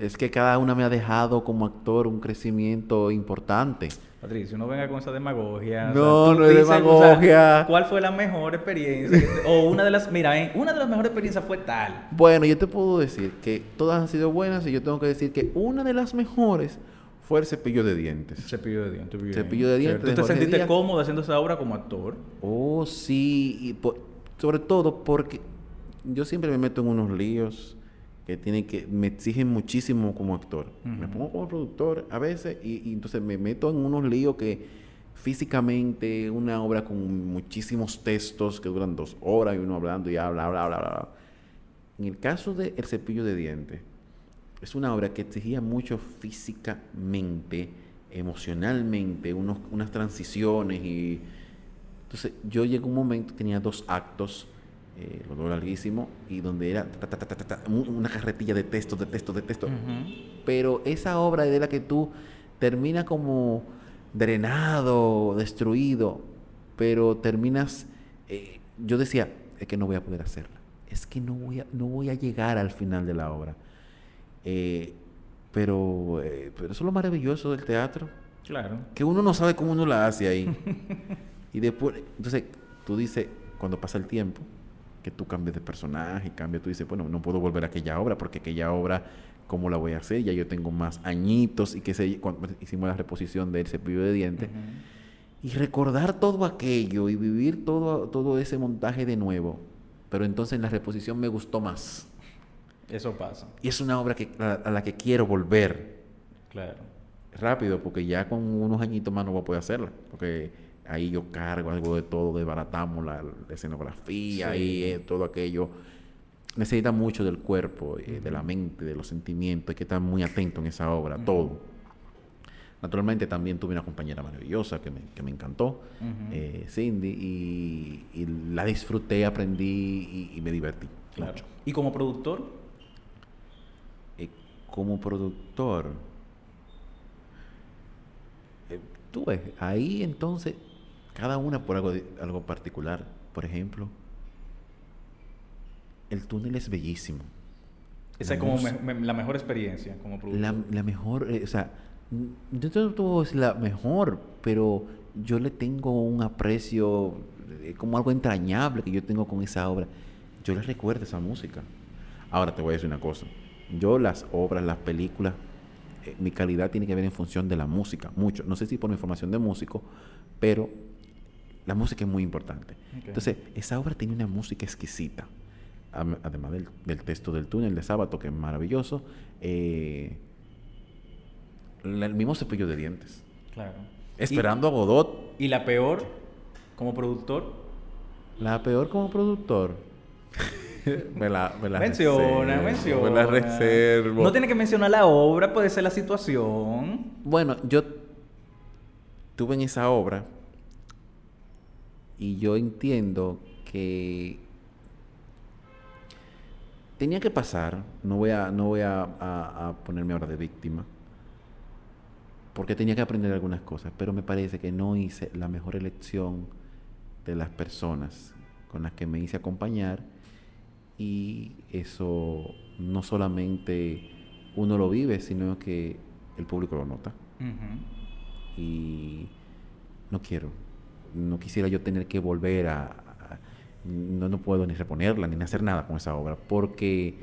Es que cada una me ha dejado como actor un crecimiento importante. Patricio, no venga con esa demagogia. No, no es demagogia. ¿Cuál fue la mejor experiencia? o una de las, mira, eh, una de las mejores experiencias fue tal. Bueno, yo te puedo decir que todas han sido buenas y yo tengo que decir que una de las mejores fue el cepillo de dientes. Cepillo de dientes, bien. Cepillo de dientes. ¿Tú te sentiste cómodo haciendo esa obra como actor? Oh, sí. Y sobre todo porque yo siempre me meto en unos líos que tiene que me exigen muchísimo como actor. Me pongo como productor a veces y, entonces me meto en unos líos que físicamente una obra con muchísimos textos que duran dos horas y uno hablando y habla, bla, bla, bla, En el caso de El cepillo de dientes, es una obra que exigía mucho físicamente, emocionalmente, unos, unas transiciones y entonces yo llegué a un momento, tenía dos actos eh, lo larguísimo, y donde era una carretilla de texto, de texto, de texto. Pero esa obra de la que tú terminas como drenado, destruido, pero terminas, eh, yo decía, es que no voy a poder hacerla, es que no voy a, no voy a llegar al final de la obra. Eh, pero, pero eso es lo maravilloso del teatro. Claro. Que uno no sabe cómo uno la hace ahí. y después, entonces, tú dices, cuando pasa el tiempo, que tú cambies de personaje, cambia, tú dices, bueno, no puedo volver a aquella obra porque aquella obra, ¿cómo la voy a hacer? Ya yo tengo más añitos y que se, cuando hicimos la reposición del cepillo de dientes. Y recordar todo aquello y vivir todo, todo ese montaje de nuevo. pero entonces en la reposición me gustó más. Eso pasa. Y es una obra que, a, a la que quiero volver Claro. rápido, porque ya con unos añitos más no voy a poder hacerla. Porque ahí yo cargo algo de todo, desbaratamos la, la escenografía Sí. y eh, todo aquello. Necesita mucho del cuerpo, eh, de la mente, de los sentimientos. Hay que estar muy atento en esa obra, todo. Naturalmente también tuve una compañera maravillosa que me, que me encantó, eh, Cindy, y, y la disfruté, aprendí y, y me divertí. Claro. mucho. ¿Y como productor? Como productor, eh, tú ves, ahí entonces, cada una por algo, algo particular. Por ejemplo, el túnel es bellísimo. Esa es como mus- me- me- la mejor experiencia como productor. La, la mejor, eh, o sea, yo no decir la mejor, pero yo le tengo un aprecio, eh, como algo entrañable que yo tengo con esa obra. Yo le recuerdo esa música. Ahora te voy a decir una cosa. Yo las obras, las películas, eh, mi calidad tiene que ver en función de la música, mucho. No sé si por mi formación de músico, pero la música es muy importante. Entonces, esa obra tiene una música exquisita. Además del, del texto del túnel de sábado, que es maravilloso. eh, el mismo cepillo de dientes. Claro. Esperando a Godot. ¿Y, y la peor como productor? La peor como productor. me la, me la menciona, reservo, menciona. Me la reservo. No tiene que mencionar la obra, puede ser la situación. Bueno, yo tuve en esa obra y yo entiendo que tenía que pasar, no voy a, no voy a, a- a ponerme ahora de víctima, porque tenía que aprender algunas cosas, pero me parece que no hice la mejor elección de las personas con las que me hice acompañar y eso no solamente uno lo vive, sino que el público lo nota. Y no quiero, no quisiera yo tener que volver a, a- no, no puedo ni reponerla ni hacer nada con esa obra, porque,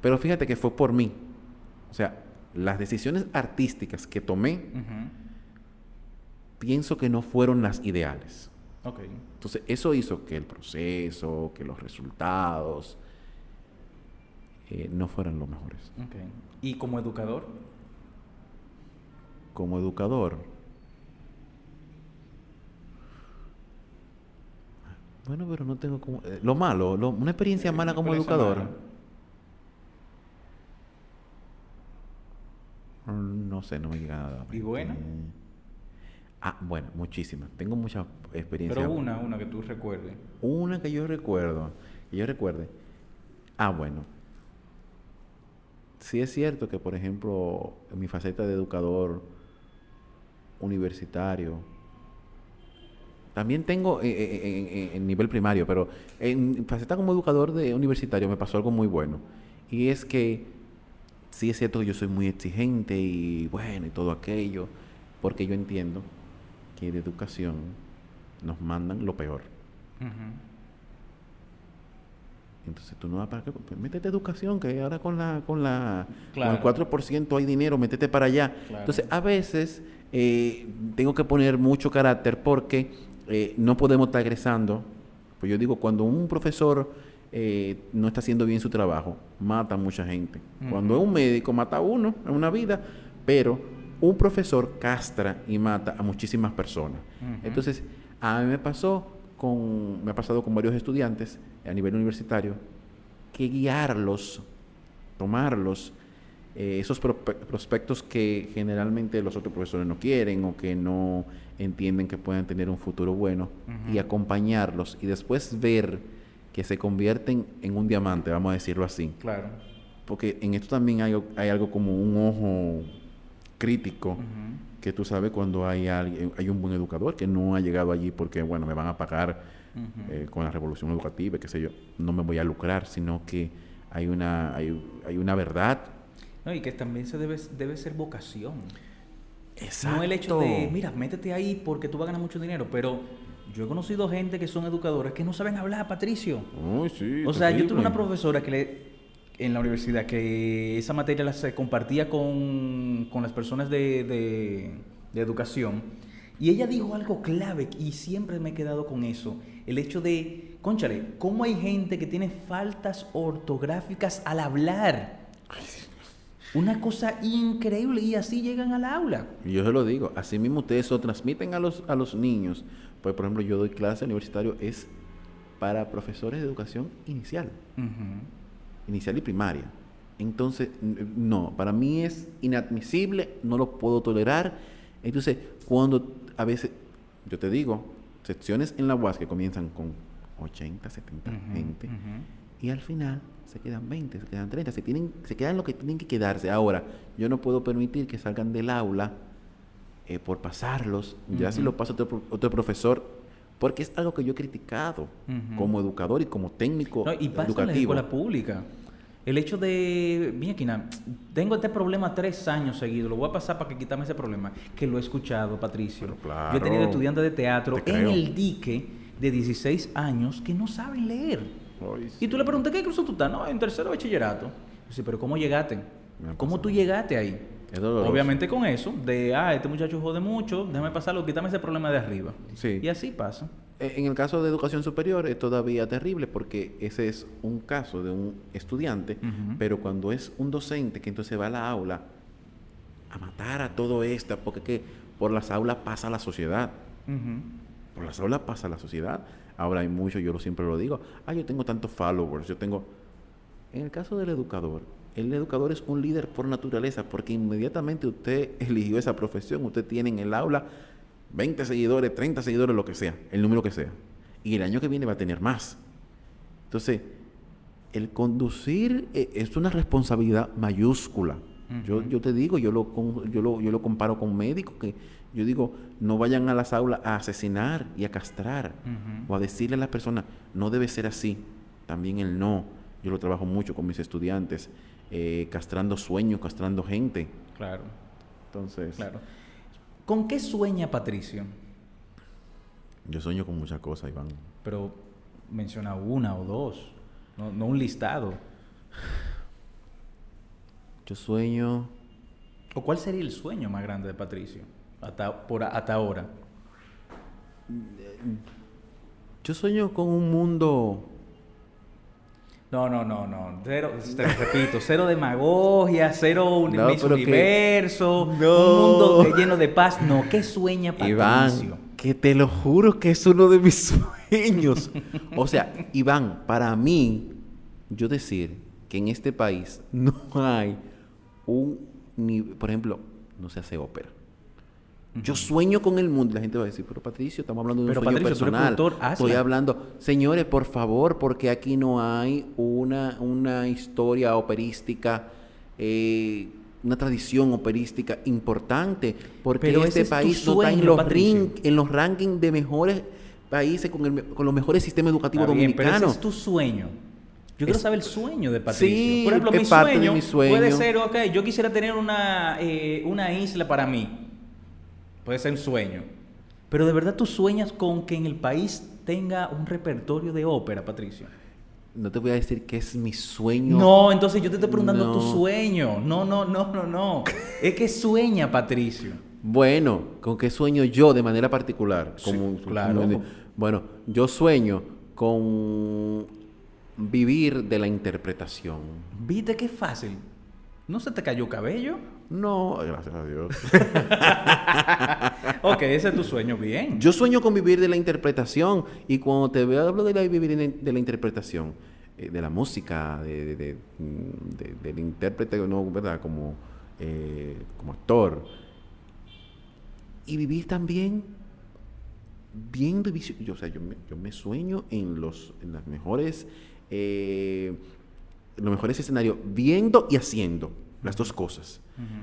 pero fíjate que fue por mí, o sea, las decisiones artísticas que tomé, pienso que no fueron las ideales. Ok. Entonces, eso hizo que el proceso, que los resultados eh, no fueran los mejores. ok. ¿Y como educador? Como educador, bueno, pero no tengo como... eh, lo malo, lo- una experiencia Eh, mala como educador. mala. Mm, No sé, no me llega nada. ¿Y buena? Ah, bueno, muchísimas. Tengo mucha experiencia. Pero una, una que tú recuerdes. Una que yo recuerdo, que yo recuerde. Ah, bueno. Sí es cierto que, por ejemplo, en mi faceta de educador universitario, también tengo eh, eh, en, en- en nivel primario, pero en faceta como educador de universitario me pasó algo muy bueno. Y es que sí es cierto que yo soy muy exigente y bueno y todo aquello, porque yo entiendo que de educación nos mandan lo peor. Entonces tú no vas para qué, pues métete educación, que ahora con la con la Claro. con el 4% hay dinero, métete para allá. Claro. Entonces, a veces eh, tengo que poner mucho carácter porque eh, no podemos estar egresando. Pues yo digo, cuando un profesor eh, no está haciendo bien su trabajo, mata a mucha gente. Cuando es un médico, mata a uno en una vida, pero un profesor castra y mata a muchísimas personas. Entonces, a mí me pasó con, me ha pasado con varios estudiantes a nivel universitario, que guiarlos, tomarlos, eh, esos prospe- prospectos que generalmente los otros profesores no quieren o que no entienden que puedan tener un futuro bueno, y acompañarlos y después ver que se convierten en un diamante, vamos a decirlo así. Claro. Porque en esto también hay, hay algo como un ojo crítico Ujú. que tú sabes cuando hay alguien, hay un buen educador que no ha llegado allí porque, bueno, me van a pagar Ujú. eh, con la revolución educativa, qué sé yo, no me voy a lucrar, sino que hay una, hay, hay una verdad. No, y que también se debe, debe ser vocación. Exacto. No el hecho de, mira, métete ahí porque tú vas a ganar mucho dinero, pero yo he conocido gente que son educadores que no saben hablar, Patricio. Sí, O sea, yo tuve una profesora que le, en la universidad que esa materia la se compartía con, con las personas de, de- de educación Y ella dijo algo clave y siempre me he quedado con eso. El hecho de, conchale, ¿cómo hay gente que tiene faltas ortográficas al hablar? Una cosa increíble y así llegan al aula. Yo se lo digo, así mismo ustedes lo transmiten a los, a los niños. Pues, por ejemplo, yo doy clase universitario, es para profesores de educación inicial, inicial y primaria. Entonces, no, para mí es inadmisible, no lo puedo tolerar. Entonces, cuando a veces, yo te digo, secciones en la UAS que comienzan con 80, 70 gente, y al final se quedan 20, se quedan 30, se, tienen, se quedan lo que tienen que quedarse. Ahora, yo no puedo permitir que salgan del aula eh, por pasarlos, ya si lo pasa otro, otro, profesor, porque es algo que yo he criticado como educador y como técnico no, y pasa educativo. En la escuela pública. El hecho de, mira, Kina, tengo este problema tres años seguidos, lo voy a pasar para que quitame ese problema, que lo he escuchado, Patricio. yo he tenido estudiantes de teatro en el dique de 16 años que no saben leer. Y tú le preguntas, ¿qué curso tú estás? No, en tercero bachillerato. Sí, pero ¿cómo llegaste? ¿Cómo tú llegaste ahí? Obviamente con eso, de, ah, este muchacho jode mucho, déjame pasarlo, quítame ese problema de arriba. Sí. Y así pasa. E, en el caso de educación superior es todavía terrible porque ese es un caso de un estudiante, pero cuando es un docente que entonces va a la aula a matar a todo esto, porque que por las aulas pasa la sociedad. Por las aulas pasa la sociedad. Ahora hay mucho, yo siempre lo digo, ah, yo tengo tantos followers, yo tengo... En el caso del educador, el educador es un líder por naturaleza, porque inmediatamente usted eligió esa profesión, usted tiene en el aula 20 seguidores, 30 seguidores, lo que sea, el número que sea. Y el año que viene va a tener más. Entonces, el conducir eh, es una responsabilidad mayúscula. yo, yo te digo, yo lo, yo, lo, yo lo comparo con médicos que yo digo, no vayan a las aulas a asesinar y a castrar o a decirle a las personas, no debe ser así. También el no. Yo lo trabajo mucho con mis estudiantes, eh, castrando sueños, castrando gente. Claro. Entonces. Claro. ¿Con qué sueña Patricio? Yo sueño con muchas cosas, Iván. Pero menciona una o dos, no, no un listado. Yo sueño. ¿O cuál sería el sueño más grande de Patricio? hasta, por, hasta ahora? Yo sueño con un mundo... No, no, no, no. Cero, te repito, cero demagogia, cero universo, un mundo lleno de paz. No, ¿qué sueña Patricio? Iván, que te lo juro que es uno de mis sueños. o sea, Iván, para mí, yo decir que en este país no hay un, por ejemplo, no se hace ópera. Yo sueño con el mundo. Y la gente va a decir, pero Patricio, estamos hablando de un sueño personal. Estoy hablando, señores, por favor, porque aquí no hay una, una historia operística, eh, una tradición operística importante. Porque este país no está en los, en los rankings de mejores países con, el, con los mejores sistemas educativos dominicanos. Pero ese es tu sueño. Yo quiero saber el sueño de Patricio. Sí, Por ejemplo, mi, sueño mi, sueño puede ser, ok, yo quisiera tener una, eh, una isla para mí puede ser un sueño. Pero de verdad tú sueñas con que en el país tenga un repertorio de ópera, Patricio. No te voy a decir que es mi sueño. No, entonces yo te estoy preguntando tu sueño. No, no, no, no, no. es que sueña, Patricio. Bueno, ¿con qué sueño yo de manera particular? Como, claro. bueno, yo sueño con vivir de la interpretación. ¿Viste qué fácil? ¿No se te cayó cabello? No, gracias a Dios. ok, ese es tu sueño, bien. Yo sueño con vivir de la interpretación y cuando te veo hablo de la, vivir de la interpretación, eh, de la música, de, mm, del intérprete, ¿no? ¿verdad? Como, eh, como actor. Y vivir también viendo, yo, o sea, yo me, yo me sueño en los en las mejores, eh, los mejores escenarios, viendo y haciendo las dos cosas.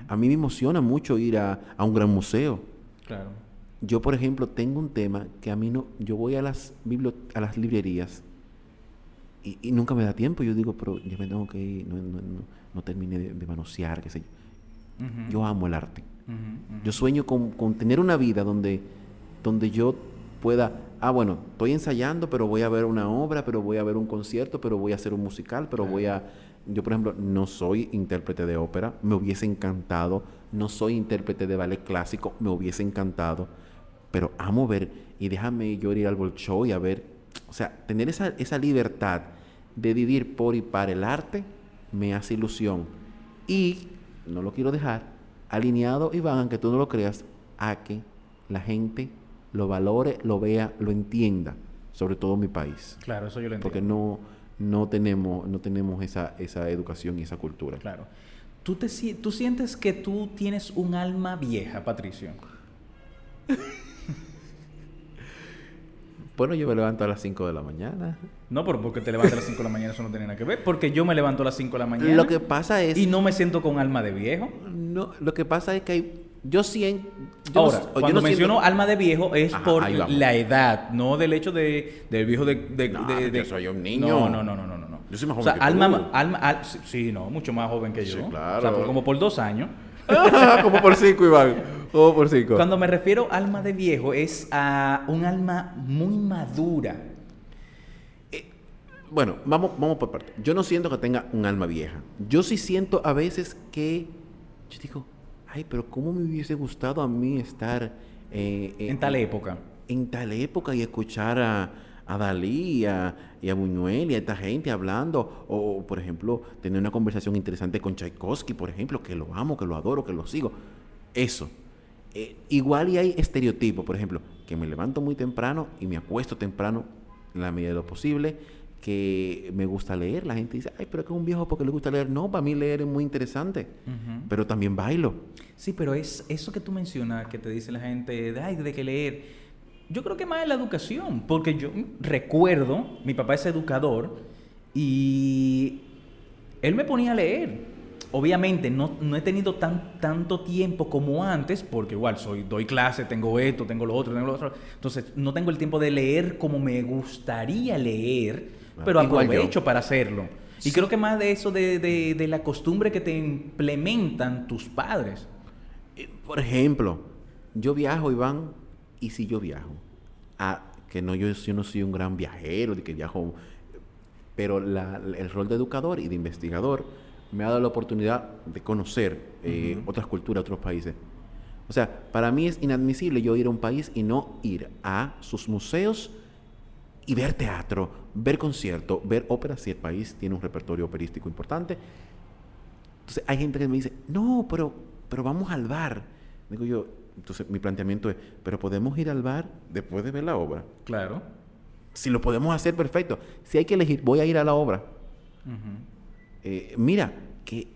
A mí me emociona mucho ir a, un gran museo. Claro. Yo, por ejemplo, tengo un tema que a mí no, yo voy a las a las librerías y, nunca me da tiempo. Yo digo, pero yo me tengo que ir, no, no, no, terminé de, manosear, qué sé yo. Yo amo el arte. Yo sueño con, con, tener una vida donde, donde yo pueda, ah, bueno, estoy ensayando, pero voy a ver una obra, pero voy a ver un concierto, pero voy a hacer un musical, pero voy a yo, por ejemplo, no soy intérprete de ópera, me hubiese encantado. No soy intérprete de ballet clásico, me hubiese encantado. pero amo ver y déjame yo ir al Bolshoi a ver, o sea, tener esa, esa libertad de vivir por y para el arte me hace ilusión. Y, no lo quiero dejar, alineado, Iván, aunque tú no lo creas, a que la gente lo valore, lo vea, lo entienda, sobre todo en mi país. Claro, eso yo lo entiendo. Porque no, no tenemos, no tenemos esa, esa educación y esa cultura. Claro. ¿Tú, te, ¿Tú sientes que tú tienes un alma vieja, Patricio? Bueno, yo me levanto a las 5 de la mañana. No, pero porque te levantas a las 5 de la mañana, eso no tiene nada que ver. Porque yo me levanto a las 5 de la mañana Lo que pasa es... y no me siento con alma de viejo. No, lo que pasa es que hay, yo siento... Yo Ahora, no- yo cuando no menciono siento- alma de viejo es Ajá, por la edad, no del hecho de, del viejo de... de, No, de- yo de- soy un niño. No, no, no, no, no. no. Yo soy más O sea, joven que alma, tú. alma, al- sí, no, mucho más joven que yo. Sí, O claro. sea, por- como por dos años. Como por cinco, Iván. Como por cinco. Cuando me refiero a alma de viejo es a un alma muy madura. Bueno, vamos, vamos por parte. Yo no siento que tenga un alma vieja. Yo sí siento a veces que... Yo digo, ay, pero ¿cómo me hubiese gustado a mí estar... eh, eh, En tal época. en tal época y escuchar a, a Dalí y a, y a Buñuel y a esta gente hablando, o por ejemplo, tener una conversación interesante con Tchaikovsky, por ejemplo, que lo amo, que lo adoro, que lo sigo. Eso. Eh, igual y hay estereotipos, por ejemplo, que me levanto muy temprano y me acuesto temprano en la medida de lo posible, que me gusta leer. La gente dice, ay, pero es que es un viejo porque le gusta leer. No, para mí leer es muy interesante, pero también bailo. Sí, pero es eso que tú mencionas, que te dice la gente, ay, de que leer. Yo creo que más es la educación, porque yo recuerdo, mi papá es educador y él me ponía a leer. Obviamente no, no he tenido tan, tanto tiempo como antes, porque igual soy, doy clase, tengo esto, tengo lo otro, tengo lo otro. Entonces no tengo el tiempo de leer como me gustaría leer, pero aprovecho para hacerlo. Y creo que más de eso, de, de- de la costumbre que te implementan tus padres. Eh, Por ejemplo, yo viajo, Iván, y si yo viajo, ah, que no yo, yo no soy un gran viajero, de que viajo, pero la- el rol de educador y de investigador me ha dado la oportunidad de conocer eh, otras culturas, otros países. O sea, para mí es inadmisible yo ir a un país y no ir a sus museos y ver teatro, ver concierto, ver ópera, si el país tiene un repertorio operístico importante. Entonces hay gente que me dice, no, pero, pero vamos al bar. Digo yo, entonces mi planteamiento es, pero podemos ir al bar después de ver la obra. Claro. Si lo podemos hacer, perfecto. Si hay que elegir, voy a ir a la obra. Eh, mira, que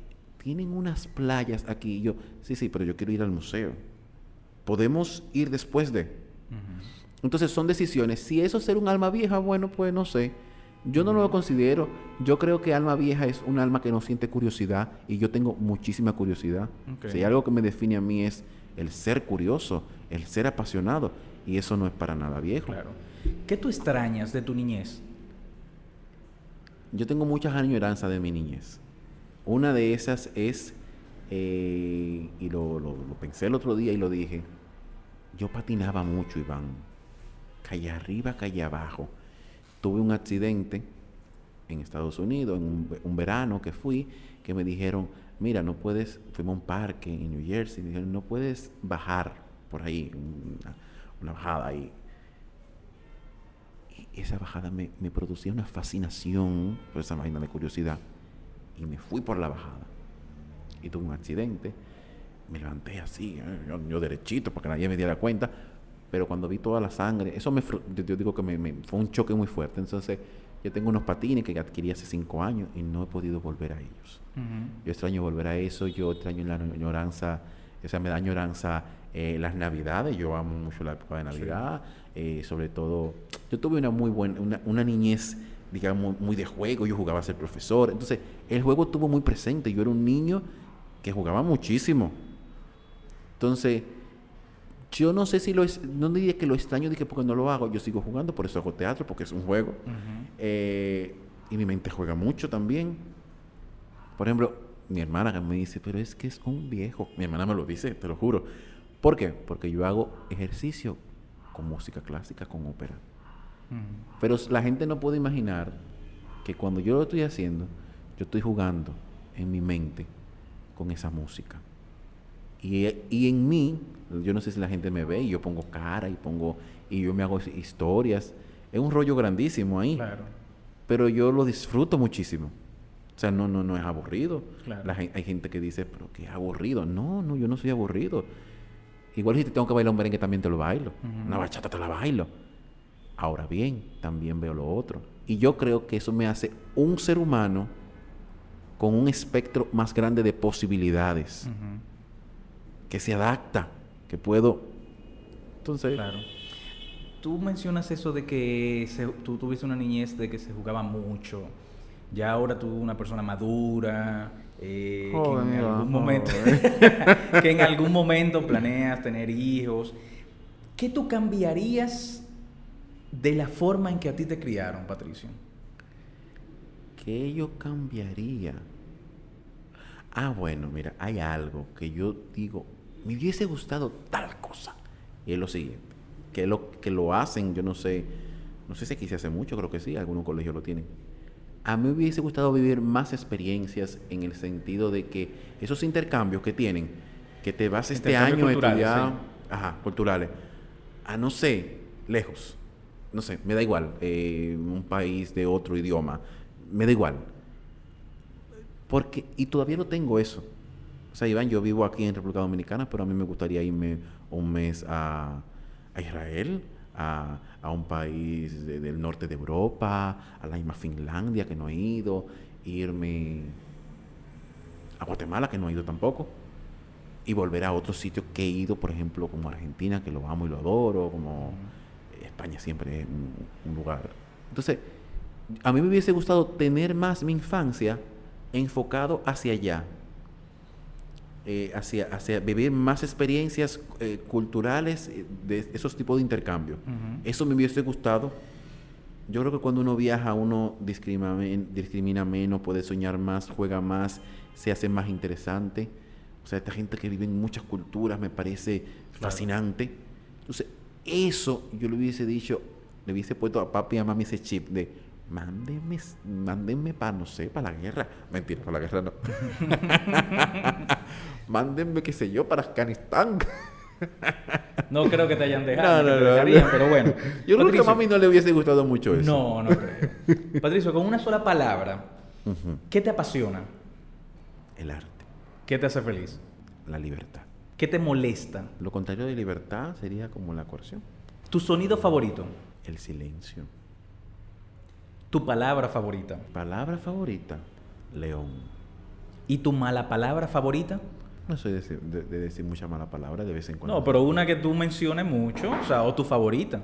tienen unas playas aquí. Y yo, sí, sí, pero yo quiero ir al museo. Podemos ir después de. Entonces son decisiones. Si eso es ser un alma vieja, bueno, pues no sé. Yo no lo considero. Yo creo que alma vieja es un alma que no siente curiosidad y yo tengo muchísima curiosidad. Si hay algo que me define a mí es el ser curioso, el ser apasionado y eso no es para nada viejo. Claro. ¿Qué tú extrañas de tu niñez? Yo tengo muchas añoranzas de mi niñez. Una de esas es, eh, y lo, lo- lo pensé el otro día y lo dije, yo patinaba mucho, Iván. Calle arriba, calle abajo. Tuve un accidente en Estados Unidos, en un, ve- un verano que fui, que me dijeron, mira, no puedes, fuimos a un parque en New Jersey, me dijeron, no puedes bajar por ahí, una, bajada ahí. Esa bajada me, producía una fascinación por esa vaina de curiosidad. Y me fui por la bajada. Y tuve un accidente. Me levanté así, yo, yo derechito, para que nadie me diera cuenta. Pero cuando vi toda la sangre, eso me, yo, digo que me, me- fue un choque muy fuerte. Entonces, yo tengo unos patines que adquirí hace cinco años y no he podido volver a ellos. Yo extraño volver a eso, yo extraño la añoranza, o sea, me da añoranza eh, las navidades, yo amo mucho la época de Navidad, eh, sobre todo, yo tuve una muy buena, una, una niñez, digamos, muy de juego, yo jugaba a ser profesor, entonces el juego estuvo muy presente, yo era un niño que jugaba muchísimo. Entonces, yo no sé si lo, es, no diría que lo extraño, dije porque no lo hago, yo sigo jugando, por eso hago teatro, porque es un juego. Eh, y mi mente juega mucho también. Por ejemplo, mi hermana me dice, pero es que es un viejo. Mi hermana me lo dice, te lo juro. ¿Por qué? Porque yo hago ejercicio con música clásica, con ópera. Pero la gente no puede imaginar que cuando yo lo estoy haciendo, yo estoy jugando en mi mente con esa música. Y, y en mí, yo no sé si la gente me ve y yo pongo cara y pongo y yo me hago historias. Es un rollo grandísimo ahí. Claro. Pero yo lo disfruto muchísimo. O sea, no, no, no es aburrido. Claro. La gen- hay gente que dice, pero qué aburrido. No, no, yo no soy aburrido. Igual si te tengo que bailar un merengue también te lo bailo. Ujú. Una bachata te la bailo. Ahora bien, también veo lo otro. Y yo creo que eso me hace un ser humano con un espectro más grande de posibilidades, Ujú. Que se adapta, que puedo... Entonces, Claro. Tú mencionas eso de que se- tú tuviste una niñez de que se jugaba mucho. Ya ahora tú una persona madura, eh, Joder, que, en algún momento, que en algún momento planeas tener hijos. ¿Qué tú cambiarías de la forma en que a ti te criaron, Patricio? ¿Qué yo cambiaría? Ah, bueno, mira, hay algo que yo digo, me hubiese gustado tal cosa. Y es lo siguiente, que lo que lo hacen, yo no sé, no sé si aquí se hace mucho, creo que sí, algunos colegios lo tienen. A mí me hubiese gustado vivir más experiencias en el sentido de que esos intercambios que tienen, que te vas este año a estudiar, sí. ajá, culturales, a no sé, lejos, no sé, me da igual, eh, un país de otro idioma, me da igual. Porque, y todavía no tengo eso. O sea, Iván, yo vivo aquí en República Dominicana, pero a mí me gustaría irme un mes a, a Israel, a, a un país de- del norte de Europa, a la misma Finlandia, que no he ido, irme a Guatemala, que no he ido tampoco, y volver a otros sitios que he ido, por ejemplo, como Argentina, que lo amo y lo adoro, como España siempre es un, un lugar. Entonces, a mí me hubiese gustado tener más mi infancia enfocado hacia allá, eh, hacia, hacia vivir más experiencias eh, culturales eh, de esos tipos de intercambio. Ujú. Eso me hubiese gustado. Yo creo que cuando uno viaja, uno discrimina, discrimina menos, puede soñar más, juega más, se hace más interesante. O sea, esta gente que vive en muchas culturas me parece fascinante. Entonces, eso yo le hubiese dicho, le hubiese puesto a papi y a mami ese chip de mándenme, mándenme para, no sé, para la guerra. Mentira, para la guerra no. mándenme, qué sé yo, para Afganistán. No creo que te hayan dejado, No, no, no. dejarían, pero bueno. Yo creo que a mami no le hubiese gustado mucho eso. No, no creo. Patricio, con una sola palabra. ¿qué te apasiona? El arte, ¿Qué te hace feliz? la libertad. ¿Qué te molesta? Lo contrario de libertad sería como la coerción. ¿Tu sonido favorito? El silencio. ¿Tu palabra favorita? Palabra favorita, león. ¿Y tu mala palabra favorita? No soy de, decir- de- de decir mucha mala palabra de vez en cuando. No, pero una que tú menciones mucho, o sea, o tu favorita.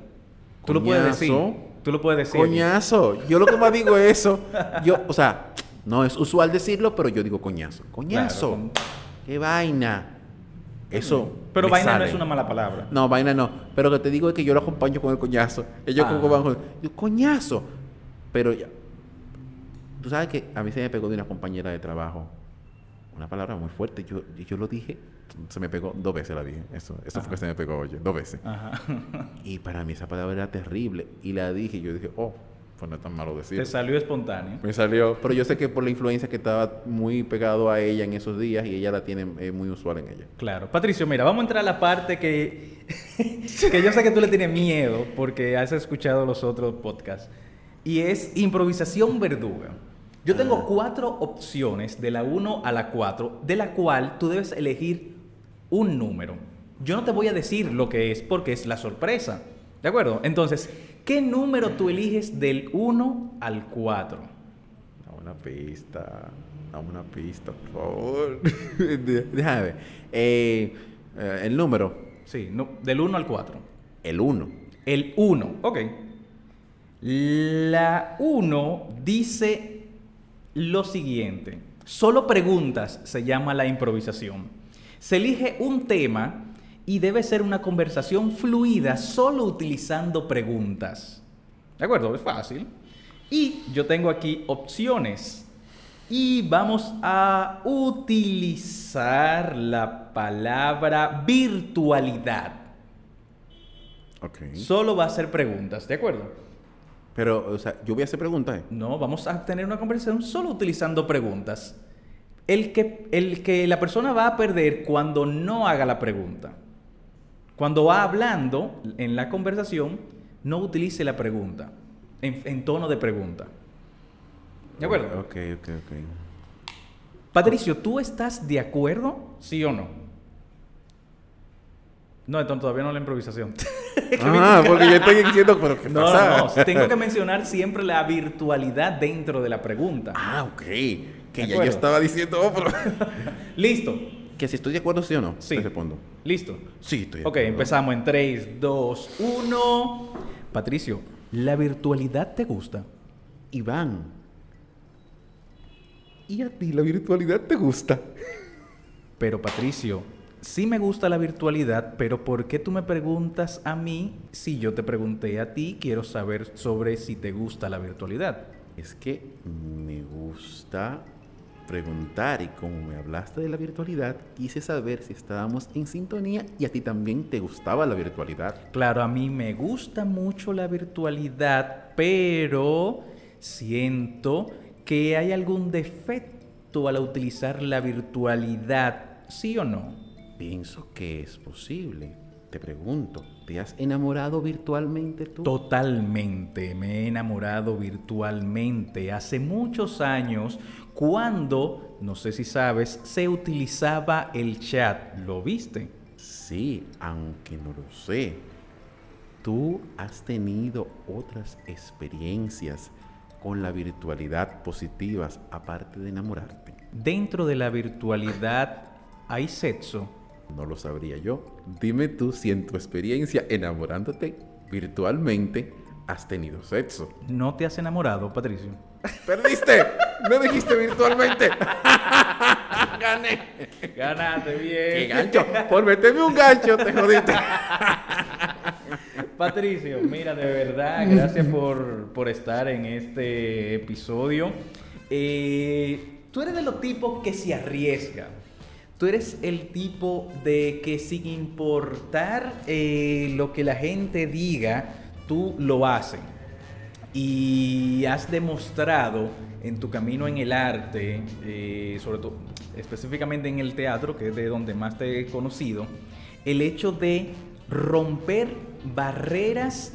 Tú lo puedes decir. Coñazo. Tú lo puedes decir. Coñazo. Yo lo que más digo es eso. Yo, o sea, no es usual decirlo, pero yo digo coñazo. Coñazo. Claro, con- Qué vaina. Eso. Pero me vaina no es una mala palabra. No, vaina no. Pero que te digo es que yo lo acompaño con el coñazo. Ellos Ah. con- yo, coñazo. Pero ya. Tú sabes que a mí se me pegó de una compañera de trabajo. Una palabra muy fuerte. Yo, yo lo dije. Se me pegó dos veces la dije. Eso, eso fue que se me pegó, oye. Dos veces. Ajá. Y para mí esa palabra era terrible. Y la dije yo dije, oh, pues no es tan malo decir. Te salió espontáneo. Me salió. Pero yo sé que por la influencia que estaba muy pegado a ella en esos días y ella la tiene eh, muy usual en ella. Claro. Patricio, mira, vamos a entrar a la parte que, que yo sé que tú le tienes miedo porque has escuchado los otros podcasts. Y es improvisación verduga. Yo tengo Ah. cuatro opciones de la 1 a la 4, de la cual tú debes elegir un número. Yo no te voy a decir lo que es porque es la sorpresa. ¿De acuerdo? Entonces, ¿qué número tú eliges del 1 al 4? Dame una pista. Dame una pista, por favor. Déjame ver. Eh, eh, el número. Sí, no, del 1 al 4. El 1. El 1, ok. La 1 dice lo siguiente. Solo preguntas se llama la improvisación. Se elige un tema y debe ser una conversación fluida solo utilizando preguntas. ¿De acuerdo? Es fácil. Y yo tengo aquí opciones. Y vamos a utilizar la palabra virtualidad. Ok. Solo va a ser preguntas, ¿de acuerdo? Pero, o sea, yo voy a hacer preguntas. ¿eh? No, vamos a tener una conversación solo utilizando preguntas. El que, el que la persona va a perder cuando no haga la pregunta. Cuando va hablando en la conversación, no utilice la pregunta, en, en tono de pregunta. ¿De acuerdo? Ok, ok, ok. Patricio, ¿tú estás de acuerdo? ¿Sí o no? No, entonces todavía no la improvisación. Ah, porque yo estoy diciendo, pero ¿qué No, pasa? no, no. Tengo que mencionar siempre la virtualidad dentro de la pregunta. Ah, ok. Que ya yo estaba diciendo, oh, pero... Listo. que si estoy de acuerdo, sí o no. Sí. Te respondo. Listo. Sí, estoy de Ok, acuerdo. empezamos en 3, 2, 1. Patricio, ¿la virtualidad te gusta? Iván. ¿Y a ti la virtualidad te gusta? Pero Patricio, sí me gusta la virtualidad, pero ¿por qué tú me preguntas a mí si yo te pregunté a ti? Quiero saber sobre si te gusta la virtualidad. Es que me gusta preguntar y como me hablaste de la virtualidad, quise saber si estábamos en sintonía y a ti también te gustaba la virtualidad. Claro, a mí me gusta mucho la virtualidad, pero siento que hay algún defecto al utilizar la virtualidad, ¿sí o no? Pienso que es posible. Te pregunto, ¿te has enamorado virtualmente tú? Totalmente, me he enamorado virtualmente hace muchos años cuando, no sé si sabes, se utilizaba el chat. ¿Lo viste? Sí, aunque no lo sé. ¿Tú has tenido otras experiencias con la virtualidad positivas aparte de enamorarte? Dentro de la virtualidad hay sexo. No lo sabría yo. Dime tú si en tu experiencia enamorándote virtualmente has tenido sexo. ¿No te has enamorado, Patricio? ¡Perdiste! ¡No dijiste virtualmente! ¡Gané! Ganaste bien. ¡Qué gancho! Por meterme un gancho te jodiste. Patricio, mira, de verdad, gracias por, por estar en este episodio. Eh, tú eres de los tipos que se arriesga. Tú eres el tipo de que sin importar eh, lo que la gente diga, tú lo haces. Y has demostrado en tu camino en el arte, eh, sobre todo específicamente en el teatro, que es de donde más te he conocido, el hecho de romper barreras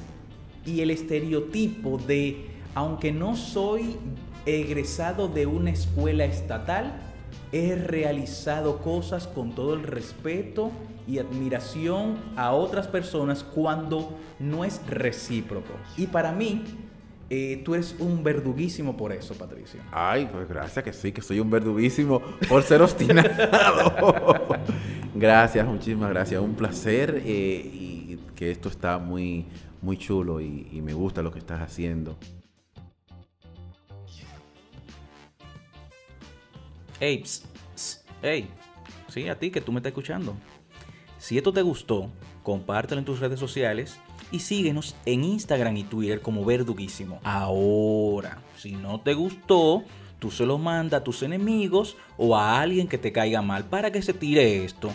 y el estereotipo de, aunque no soy egresado de una escuela estatal, he realizado cosas con todo el respeto y admiración a otras personas cuando no es recíproco. Y para mí, eh, tú eres un verduguísimo por eso, Patricio. Ay, pues gracias que sí, que soy un verduguísimo por ser obstinado. gracias, muchísimas gracias. Un placer eh, y que esto está muy, muy chulo y, y me gusta lo que estás haciendo. Ey, ps, ps, ey, sí, a ti que tú me estás escuchando. Si esto te gustó, compártelo en tus redes sociales y síguenos en Instagram y Twitter como Verduguísimo. Ahora, si no te gustó, tú se lo manda a tus enemigos o a alguien que te caiga mal para que se tire esto.